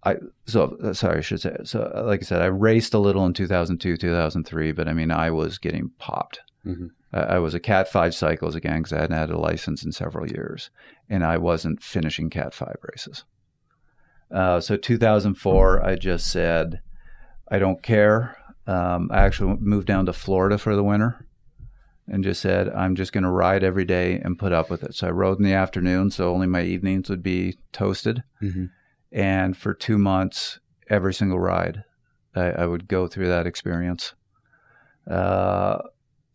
I so uh, sorry, I should say. So, uh, like I said, I raced a little in 2002, 2003, but I mean, I was getting popped. Mhm. I, I was a Cat Five cyclist again because I hadn't had a license in several years, and I wasn't finishing Cat Five races. Uh, so 2004, I just said, I don't care. Um, I actually moved down to Florida for the winter and just said, I'm just going to ride every day and put up with it. So I rode in the afternoon, so only my evenings would be toasted. hmm And for two months, every single ride, I, I would go through that experience. Uh,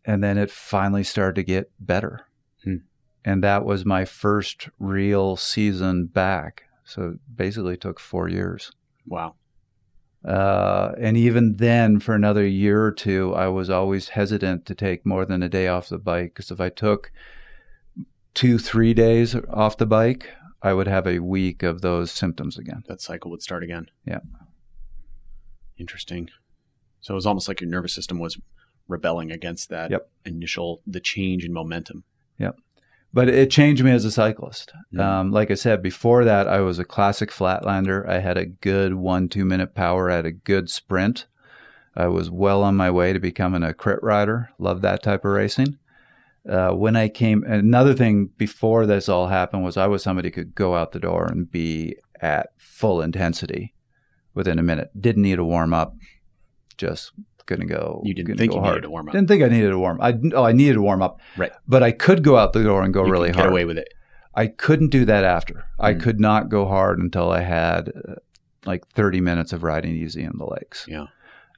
and then it finally started to get better. Hmm. And that was my first real season back. So it basically took four years. Wow. Uh, and even then, for another year or two, I was always hesitant to take more than a day off the bike because if I took two, three days off the bike, I would have a week of those symptoms again. That cycle would start again. Yeah. Interesting. So it was almost like your nervous system was rebelling against that Yep. initial the change in momentum. But it changed me as a cyclist. Mm. Um, like I said, before that, I was a classic flatlander. I had a good one, two minute power. I had a good sprint. I was well on my way to becoming a crit rider. Love that type of racing. Uh, when I came, another thing before this all happened was I was somebody who could go out the door and be at full intensity within a minute. Didn't need a warm up. Just gonna go. You didn't think go you hard. needed to warm up. Didn't think I needed to warm. I oh, I needed to warm up. Right. But I could go out the door and go You really can get hard. away with it. I couldn't do that after. I Mm. could not go hard until I had uh, like 30 minutes of riding easy in the lakes. Yeah.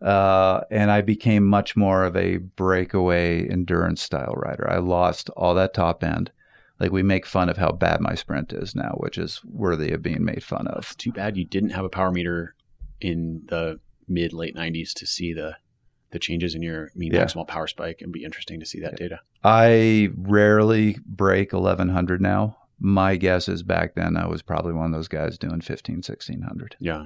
Uh, and I became much more of a breakaway endurance style rider. I lost all that top end. Like we make fun of how bad my sprint is now, which is worthy of being made fun of. Too bad you didn't have a power meter in the mid late 90s to see the the changes in your mean Yeah. maximal power spike. It'd be interesting to see that data. I rarely break 1100 now. My guess is back then I was probably one of those guys doing 15, 1600. Yeah.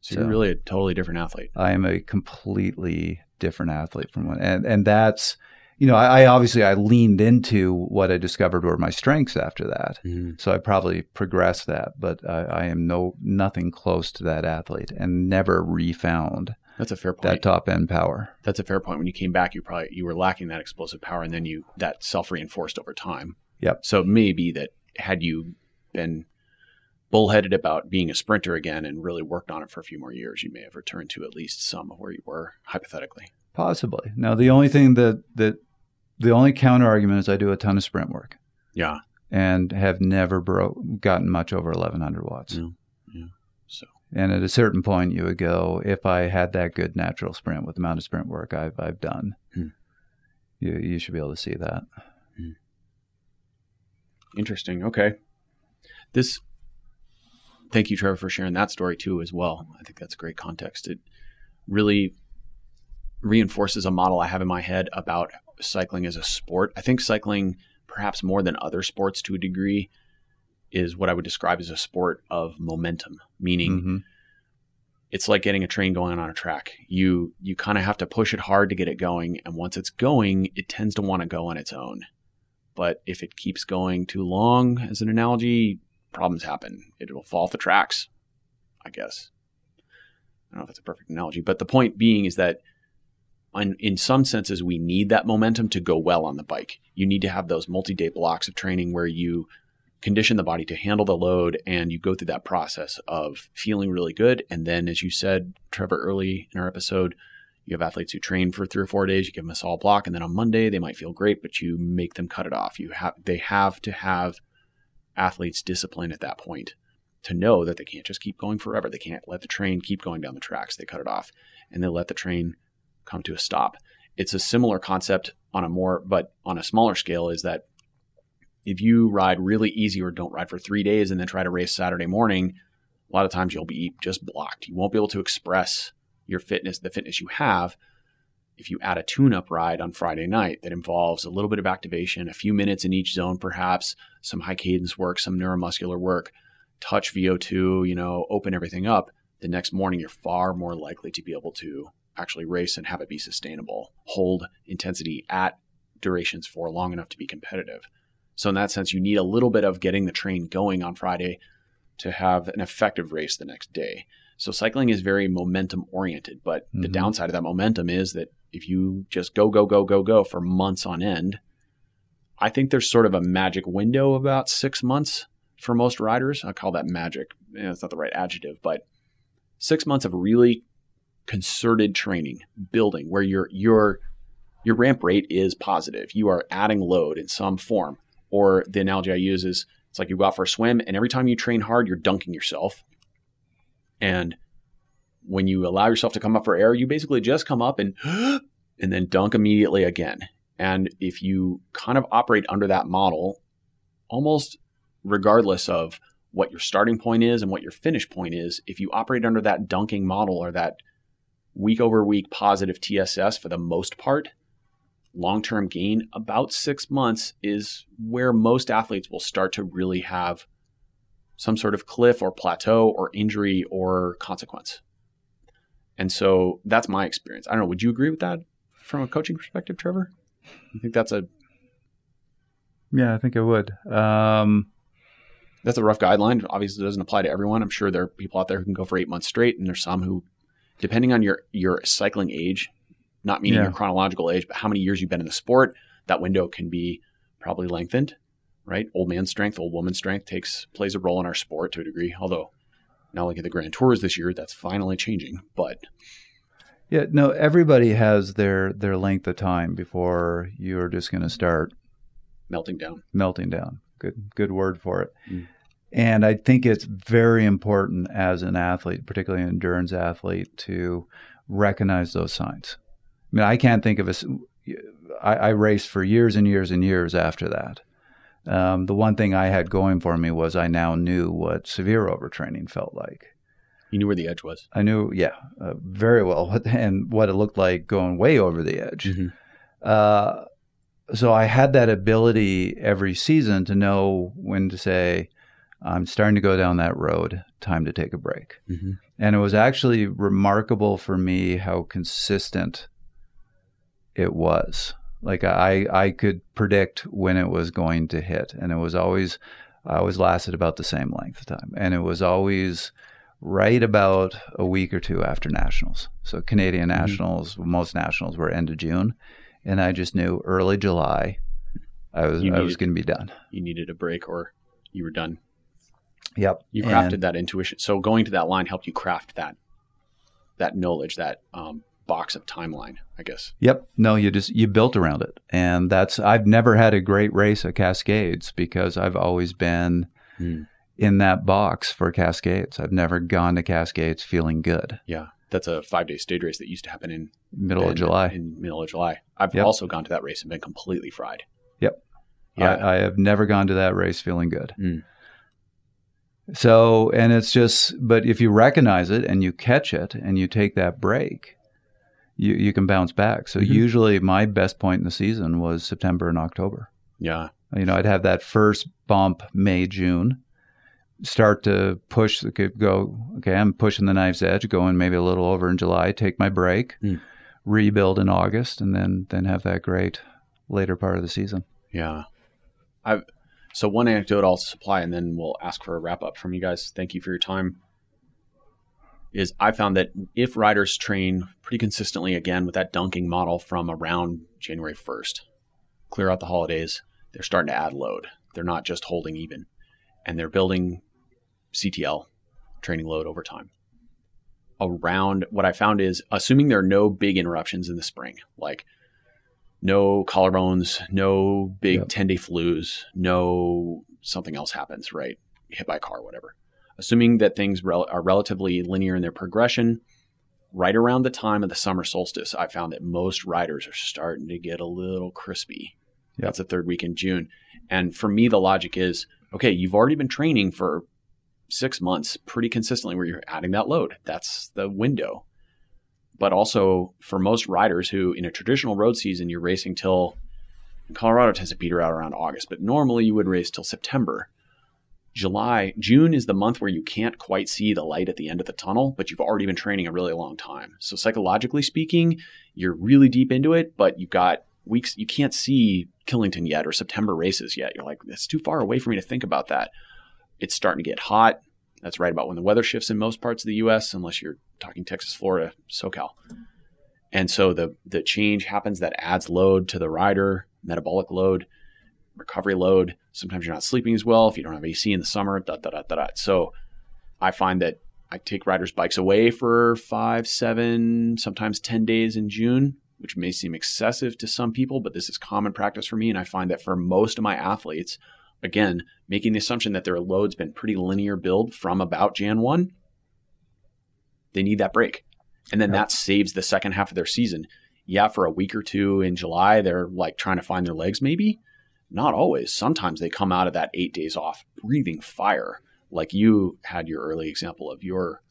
So, So- you're really a totally different athlete. I am a completely different athlete from one, and and that's you know I, I obviously I leaned into what I discovered were my strengths after that, mm-hmm. so I probably progressed that, but I, I am no nothing close to that athlete, and never refound That's a fair point. that top end power. That's a fair point. When you came back, you probably you were lacking that explosive power, and then you that self reinforced over time. Yep. So it may be that had you been bullheaded about being a sprinter again and really worked on it for a few more years, you may have returned to at least some of where you were hypothetically. Possibly. Now the only thing that that the only counter argument is I do a ton of sprint work Yeah. and have never bro- gotten much over 1100 watts. Yeah. And at a certain point, you would go, if I had that good natural sprint with the amount of sprint work I've, I've done, Hmm. you, you should be able to see that. interesting. Okay. This. Thank you, Trevor, for sharing that story too, as well. I think that's great context. It really reinforces a model I have in my head about cycling as a sport. I think cycling, perhaps more than other sports to a degree, is what I would describe as a sport of momentum, meaning Mhm. it's like getting a train going on a track. You you kind of have to push it hard to get it going, and once it's going, it tends to want to go on its own. But if it keeps going too long, as an analogy, problems happen. It will fall off the tracks, I guess. I don't know if that's a perfect analogy, but the point being is that in, in some senses, we need that momentum to go well on the bike. You need to have those multi day blocks of training where you condition the body to handle the load and you go through that process of feeling really good. And then, as you said, Trevor, early in our episode, you have athletes who train for three or four days, you give them a solid block, and then on Monday they might feel great, but you make them cut it off. You have they have to have athletes discipline at that point to know that they can't just keep going forever. They can't let the train keep going down the tracks. They cut it off and they let the train come to a stop. It's a similar concept on a more, but on a smaller scale, is that if you ride really easy or don't ride for three days and then try to race Saturday morning, a lot of times you'll be just blocked. You won't be able to express your fitness, the fitness you have, if you add a tune up ride on Friday night that involves a little bit of activation, a few minutes in each zone, perhaps some high cadence work, some neuromuscular work, touch VO2, you know, open everything up, the next morning you're far more likely to be able to actually race and have it be sustainable, hold intensity at durations for long enough to be competitive. So in that sense, you need a little bit of getting the train going on Friday to have an effective race the next day. So cycling is very momentum oriented, but the Mhm. downside of that momentum is that if you just go go go go go for months on end, I think there's sort of a magic window of about 6 months for most riders. I call that magic. Eh, That's not the right adjective, but 6 months of really concerted training, building where your your your ramp rate is positive. You are adding load in some form. Or the analogy I use is it's like you go out for a swim and every time you train hard, you're dunking yourself. And when you allow yourself to come up for air, you basically just come up and and then dunk immediately again. And if you kind of operate under that model, almost regardless of what your starting point is and what your finish point is, if you operate under that dunking model or that week over week positive TSS for the most part, long term gain, about six months is where most athletes will start to really have some sort of cliff or plateau or injury or consequence. And so that's my experience. I don't know. Would you agree with that from a coaching perspective, Trevor? You think that's a Yeah, I think I would. Um, that's a rough guideline. Obviously, it doesn't apply to everyone. I'm sure there are people out there who can go for eight months straight, and there's some who, depending on your your cycling age, not meaning Yeah. your chronological age, but how many years you've been in the sport, that window can be probably lengthened. Right, old man strength, old woman strength takes plays a role in our sport to a degree. Although, now looking at the Grand Tours this year, that's finally changing. But yeah, no, everybody has their their length of time before you're just going to start melting down. melting down. Good good word for it. Mm. And I think it's very important as an athlete, particularly an endurance athlete, to recognize those signs. I mean, I can't think of a. I, I raced for years and years and years after that. Um, the one thing I had going for me was I now knew what severe overtraining felt like. You knew where the edge was. I knew, yeah, uh, very well, what, and what it looked like going way over the edge. Mhm. Uh, so I had that ability every season to know when to say, I'm starting to go down that road, time to take a break. Mhm. And it was actually remarkable for me how consistent it was. Like I, I could predict when it was going to hit, and it was always, I always lasted about the same length of time, and it was always right about a week or two after nationals. So Canadian Mm-hmm. nationals, most nationals were end of June, and I just knew early July, I was You I was going to be done. You needed a break, or you were done. Yep, You And- crafted that intuition. So going to that line helped you craft that that knowledge, that um, box of timeline, I guess. Yep. No, you just you built around it, and that's I've never had a great race at Cascades because I've always been Hmm. in that box for Cascades. I've never gone to Cascades feeling good. Yeah, that's a five day stage race that used to happen in Middle in- of July. In middle of July, I've Yep. also gone to that race and been completely fried. Yep. Yeah. I, I have never gone to that race feeling good. Mm. So, and it's just, but if you recognize it and you catch it and you take that break, you, you can bounce back. So, Mhm. usually my best point in the season was September and October. yeah. You know, I'd have that first bump May, June, start to push, could go, okay, I'm pushing the knife's edge, going maybe a little over in July, take my break, Mm. rebuild in August, and then, then have that great later part of the season. Yeah. I've so one anecdote I'll supply and then we'll ask for a wrap up from you guys. Thank you for your time. Is I found that if riders train pretty consistently again with that dunking model from around January 1st, clear out the holidays, they're starting to add load. They're not just holding even. And they're building CTL training load over time. Around what I found is assuming there are no big interruptions in the spring, like no collarbones, no big Yep. 10 day flus, no something else happens, right? Hit by a car, whatever. Assuming that things rel- are relatively linear in their progression, right around the time of the summer solstice, I found that most riders are starting to get a little crispy. Yep. That's the third week in June. And for me, the logic is okay, you've already been training for six months pretty consistently where you're adding that load. That's the window but also for most riders who in a traditional road season you're racing till Colorado tends to peter out around August, but normally you would race till September. July, June is the month where you can't quite see the light at the end of the tunnel, but you've already been training a really long time. So psychologically speaking, you're really deep into it, but you've got weeks you can't see Killington yet or September races yet. You're like, it's too far away for me to think about that. It's starting to get hot. That's right about when the weather shifts in most parts of the US, unless you're talking Texas, Florida, SoCal. And so the the change happens that adds load to the rider, metabolic load, recovery load. Sometimes you're not sleeping as well if you don't have AC in the summer. Da, da, da, da, da. So I find that I take riders' bikes away for five, seven, sometimes 10 days in June, which may seem excessive to some people, but this is common practice for me. And I find that for most of my athletes, again, making the assumption that their load's been pretty linear build from about Jan 1, they need that break. And then Yeah. that saves the second half of their season. Yeah, for a week or two in July, they're like trying to find their legs, maybe. Not always. Sometimes they come out of that eight days off breathing fire. Like you had your early example of your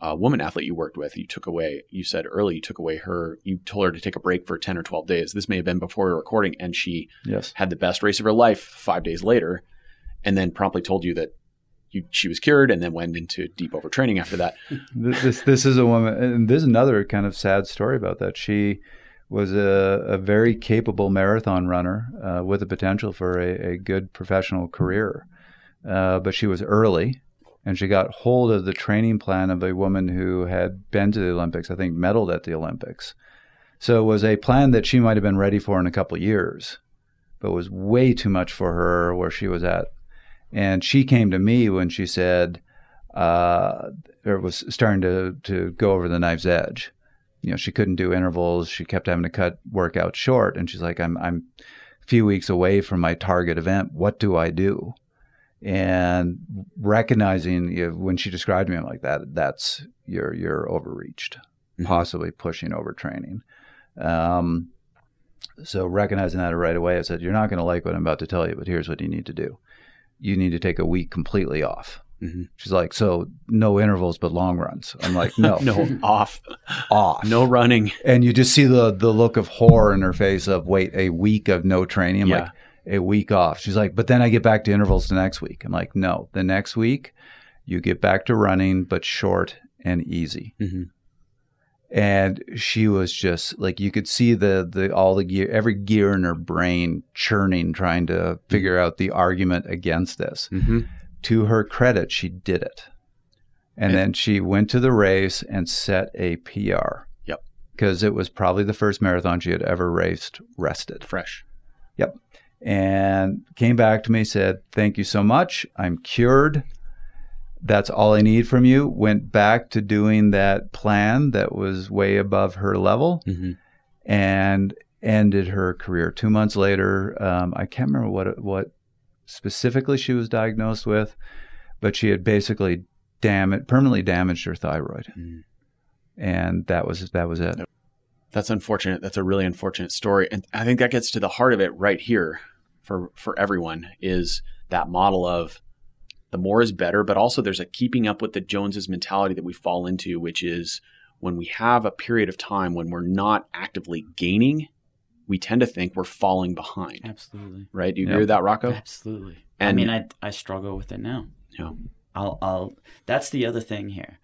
uh, woman athlete you worked with. You took away, you said early, you took away her, you told her to take a break for 10 or 12 days. This may have been before we recording, and she Yes. had the best race of her life five days later, and then promptly told you that you, she was cured and then went into deep overtraining after that. Th- this this is a woman, and this is another kind of sad story about that. She was a, a very capable marathon runner uh, with the potential for a, a good professional career, uh, but she was early, and she got hold of the training plan of a woman who had been to the Olympics, I think, medaled at the Olympics. So it was a plan that she might have been ready for in a couple of years, but was way too much for her where she was at. And she came to me when she said, uh, or was starting to, to go over the knife's edge. You know, she couldn't do intervals. She kept having to cut workouts short. And she's like, I'm, I'm a few weeks away from my target event. What do I do? And recognizing you know, when she described me, I'm like, that, that's, you're, you're overreached, Mm-hmm. possibly pushing overtraining. Um, so recognizing that right away, I said, "You're not going to like what I'm about to tell you, but here's what you need to do. You need to take a week completely off." Mhm. She's like, "So no intervals, but long runs." I'm like, "No, No, off, off, no running. And you just see the the look of horror in her face of, "Wait, a week of no training?" I'm Yeah. like, "A week off." She's like, "But then I get back to intervals the next week." I'm like, "No, the next week you get back to running, but short and easy." Mhm. and she was just like you could see the the all the gear every gear in her brain churning trying to figure out the argument against this Mhm. To her credit she did it and And- then she went to the race and set a pr Yep. because it was probably the first marathon she had ever raced rested Fresh. Yep. And came back to me, said, Thank you so much. I'm cured. That's all I need from you. Went back to doing that plan that was way above her level hmm and ended her career. Two months later, um, I can't remember what, what specifically she was diagnosed with, but she had basically dam- permanently damaged her thyroid. Mhm. And that was that was it. That's unfortunate. That's a really unfortunate story, and I think that gets to the heart of it right here for for everyone is that model of the more is better, but also there's a keeping up with the Joneses mentality that we fall into, which is when we have a period of time when we're not actively gaining, we tend to think we're falling behind. Absolutely. Right? Do you Yep. agree with that, Rocco? Absolutely. And I mean, I I struggle with it now. Yeah. I'll I'll. That's the other thing here.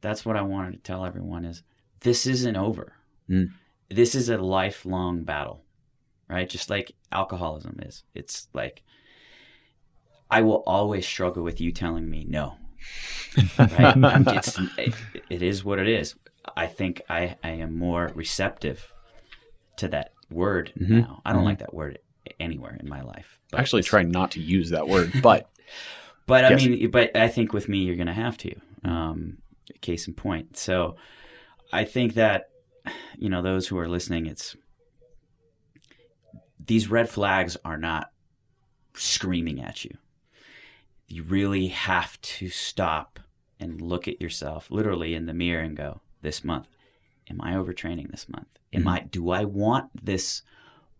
That's what I wanted to tell everyone is this isn't over. Mm. This is a lifelong battle, right? Just like alcoholism is. It's like I will always struggle with you telling me no. right? It's, it, it is what it is. I think I, I am more receptive to that word Mhm. now. I don't Mhm. like that word anywhere in my life. I actually try not to use that word, but but I Yes. mean, but I think with me, you're going to have to. Um, case in point. So I think that you know those who are listening, it's these red flags are not screaming at you. You really have to stop and look at yourself, literally in the mirror, and go, "This month, am I overtraining? This month, am Mhm. I? Do I want this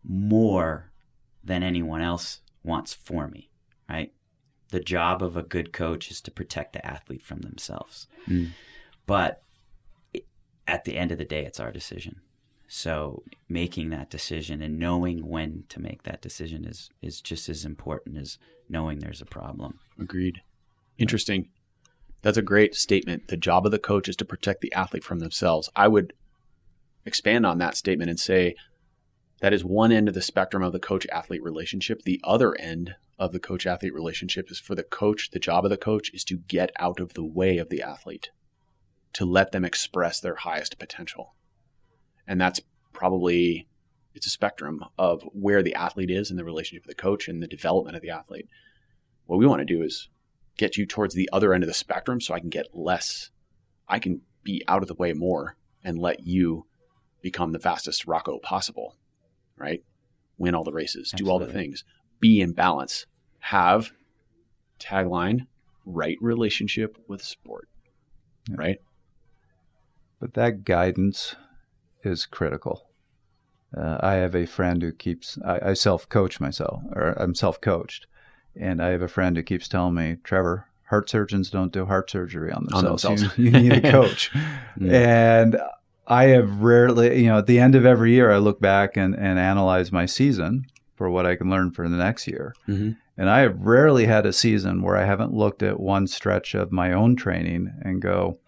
more than anyone else wants for me?" Right the job of a good coach is to protect the athlete from themselves. Mm. But at the end of the day, it's our decision. So making that decision and knowing when to make that decision is is just as important as knowing there's a problem. Agreed. Interesting. That's a great statement. The job of the coach is to protect the athlete from themselves. I would expand on that statement and say that is one end of the spectrum of the coach athlete relationship. The other end of the coach athlete relationship is for the coach, the job of the coach is to get out of the way of the athlete, to let them express their highest potential. And that's probably it's a spectrum of where the athlete is in the relationship with the coach and the development of the athlete what we want to do is get you towards the other end of the spectrum so I can get less. I can be out of the way more and let you become the fastest Rocco possible, right? Win all the races, do all the things, be in balance, have tagline, right relationship with sport, Yeah. right? But that guidance is critical. Uh, I have a friend who keeps, I, I self coach myself, or I'm self coached. And I have a friend who keeps telling me, Trevor, heart surgeons don't do heart surgery on On themselves. themselves. You, need a coach. Mm. And I have rarely, you know, at the end of every year, I look back and, and analyze my season. for what I can learn for the next year. Mm-hmm. And I have rarely had a season where I haven't looked at one stretch of my own training and go,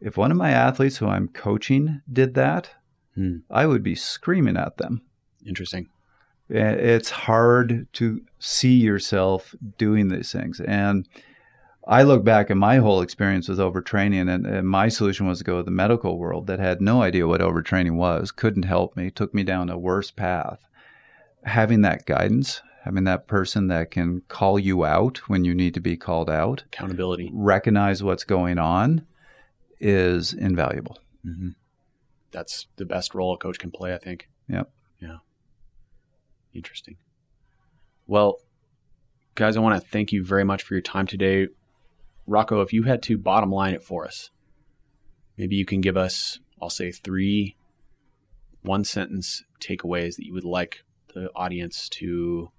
if one of my athletes who I'm coaching did that, Hmm. I would be screaming at them. Interesting. It's hard to see yourself doing these things. And I look back at my whole experience with overtraining, and, and my solution was to go to the medical world that had no idea what overtraining was, couldn't help me, took me down a worse path. Having that guidance, having that person that can call you out when you need to be called out, Accountability. recognize what's going on is invaluable. Mm-hmm. That's the best role a coach can play, I think. Yep. Interesting. Well, guys, I want to thank you very much for your time today. Rocco, if you had to bottom line it for us, maybe you can give us, I'll say, three one sentence takeaways that you would like the audience to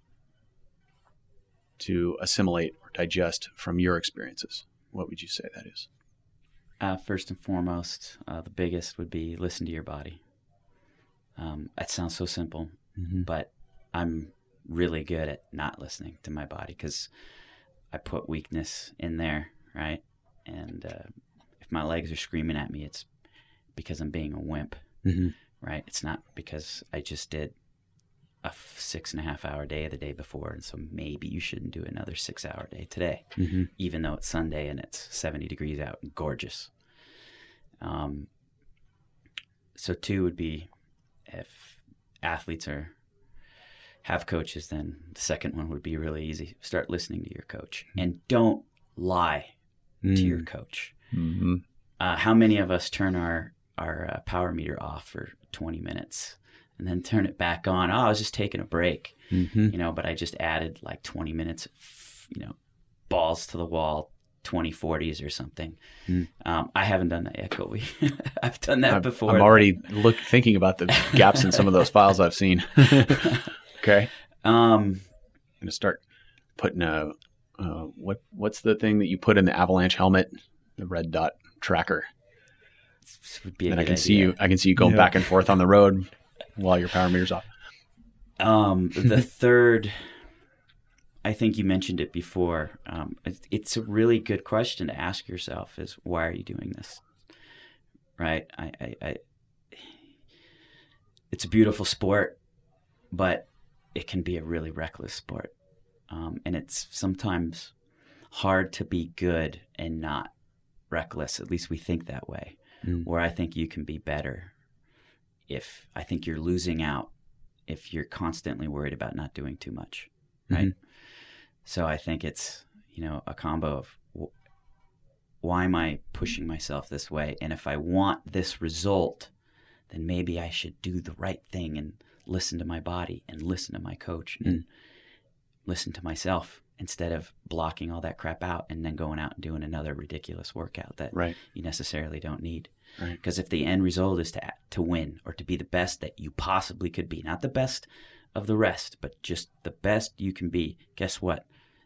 to assimilate or digest from your experiences. What would you say that is? Uh, first and foremost, uh, the biggest would be listen to your body. Um, that sounds so simple, Mm-hmm. but I'm really good at not listening to my body because I put weakness in there, right? And uh, if my legs are screaming at me, it's because I'm being a wimp, Mm-hmm. right? It's not because I just did a f- six and a half hour day the day before, and so maybe you shouldn't do another six hour day today Mm-hmm. even though it's Sunday and it's 70 degrees out and gorgeous. Um, so two would be if athletes are have coaches, then the second one would be really easy. Start listening to your coach and don't lie Mm. to your coach. hmm Uh, how many of us turn our our uh, power meter off for 20 minutes and then turn it back on? Oh, I was just taking a break Mm-hmm. you know, but I just added like 20 minutes, you know, balls to the wall, 2040s or something. Mm. Um, I haven't done that yet, Colby. I've done that I'm, before. I'm already look thinking about the gaps in some of those files I've seen. okay, Um, I'm gonna start putting a uh, what what's the thing that you put in the avalanche helmet, the red dot tracker. this would be a Then I good can see you. I can see you going Yeah. back and forth on the road while your power meter's off. Um, the third, I think you mentioned it before. Um, it's, it's a really good question to ask yourself: is why are you doing this? Right? I, I, I it's a beautiful sport, but it can be a really reckless sport, um, and it's sometimes hard to be good and not reckless. At least we think that way. Mm. Where I think you can be better if I think you're losing out if you're constantly worried about not doing too much, right? So I think it's you know a combo of wh- why am I pushing myself this way, and if I want this result, then maybe I should do the right thing and listen to my body and listen to my coach and listen to myself instead of blocking all that crap out and then going out and doing another ridiculous workout that Right. you necessarily don't need. Right. Because if the end result is to to win or to be the best that you possibly could be, not the best of the rest, but just the best you can be, guess what?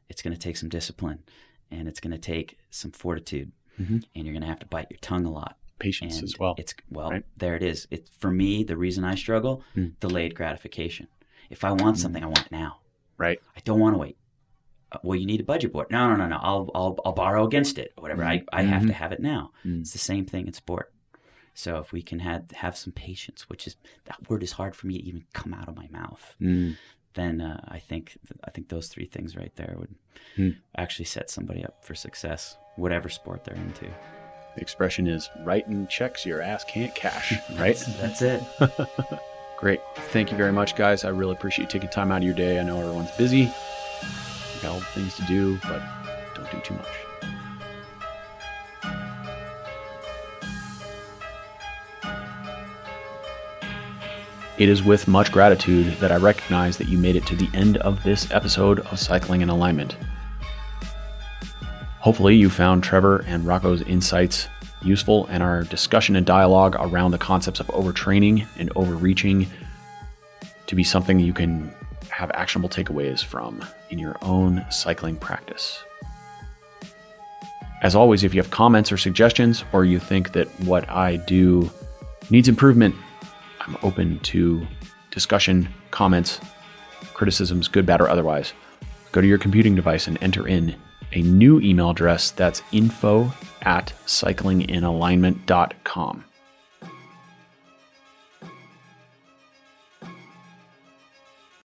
It's going to take some discipline, and it's going to take some fortitude, Mhm. and you're going to have to bite your tongue a lot. Patience And as well. It's well, right? there it is. It for me, the reason I struggle, Hmm. delayed gratification. If I want something, I want it now. Right. I don't want to wait. Uh, well, you need a budget board. No, no, no, no. I'll I'll, I'll borrow against it. Or whatever. I, I have Mhm. to have it now. Mm. It's the same thing in sport. So if we can have have some patience, which is that word is hard for me to even come out of my mouth, Mm. then uh, I think I think those three things right there would Hmm. actually set somebody up for success, whatever sport they're into. The expression is writing checks your ass can't cash. Right. That's it. Great. Thank you very much, guys. I really appreciate you taking time out of your day. I know everyone's busy. Got all the things to do, but don't do too much. It is with much gratitude that I recognize that you made it to the end of this episode of Cycling in Alignment. Hopefully, you found Trevor and Rocco's insights useful and our discussion and dialogue around the concepts of overtraining and overreaching to be something you can have actionable takeaways from in your own cycling practice. As always, if you have comments or suggestions, or you think that what I do needs improvement, I'm open to discussion, comments, criticisms, good, bad, or otherwise, go to your computing device and enter in a new email address that's info at cyclinginalignment.com.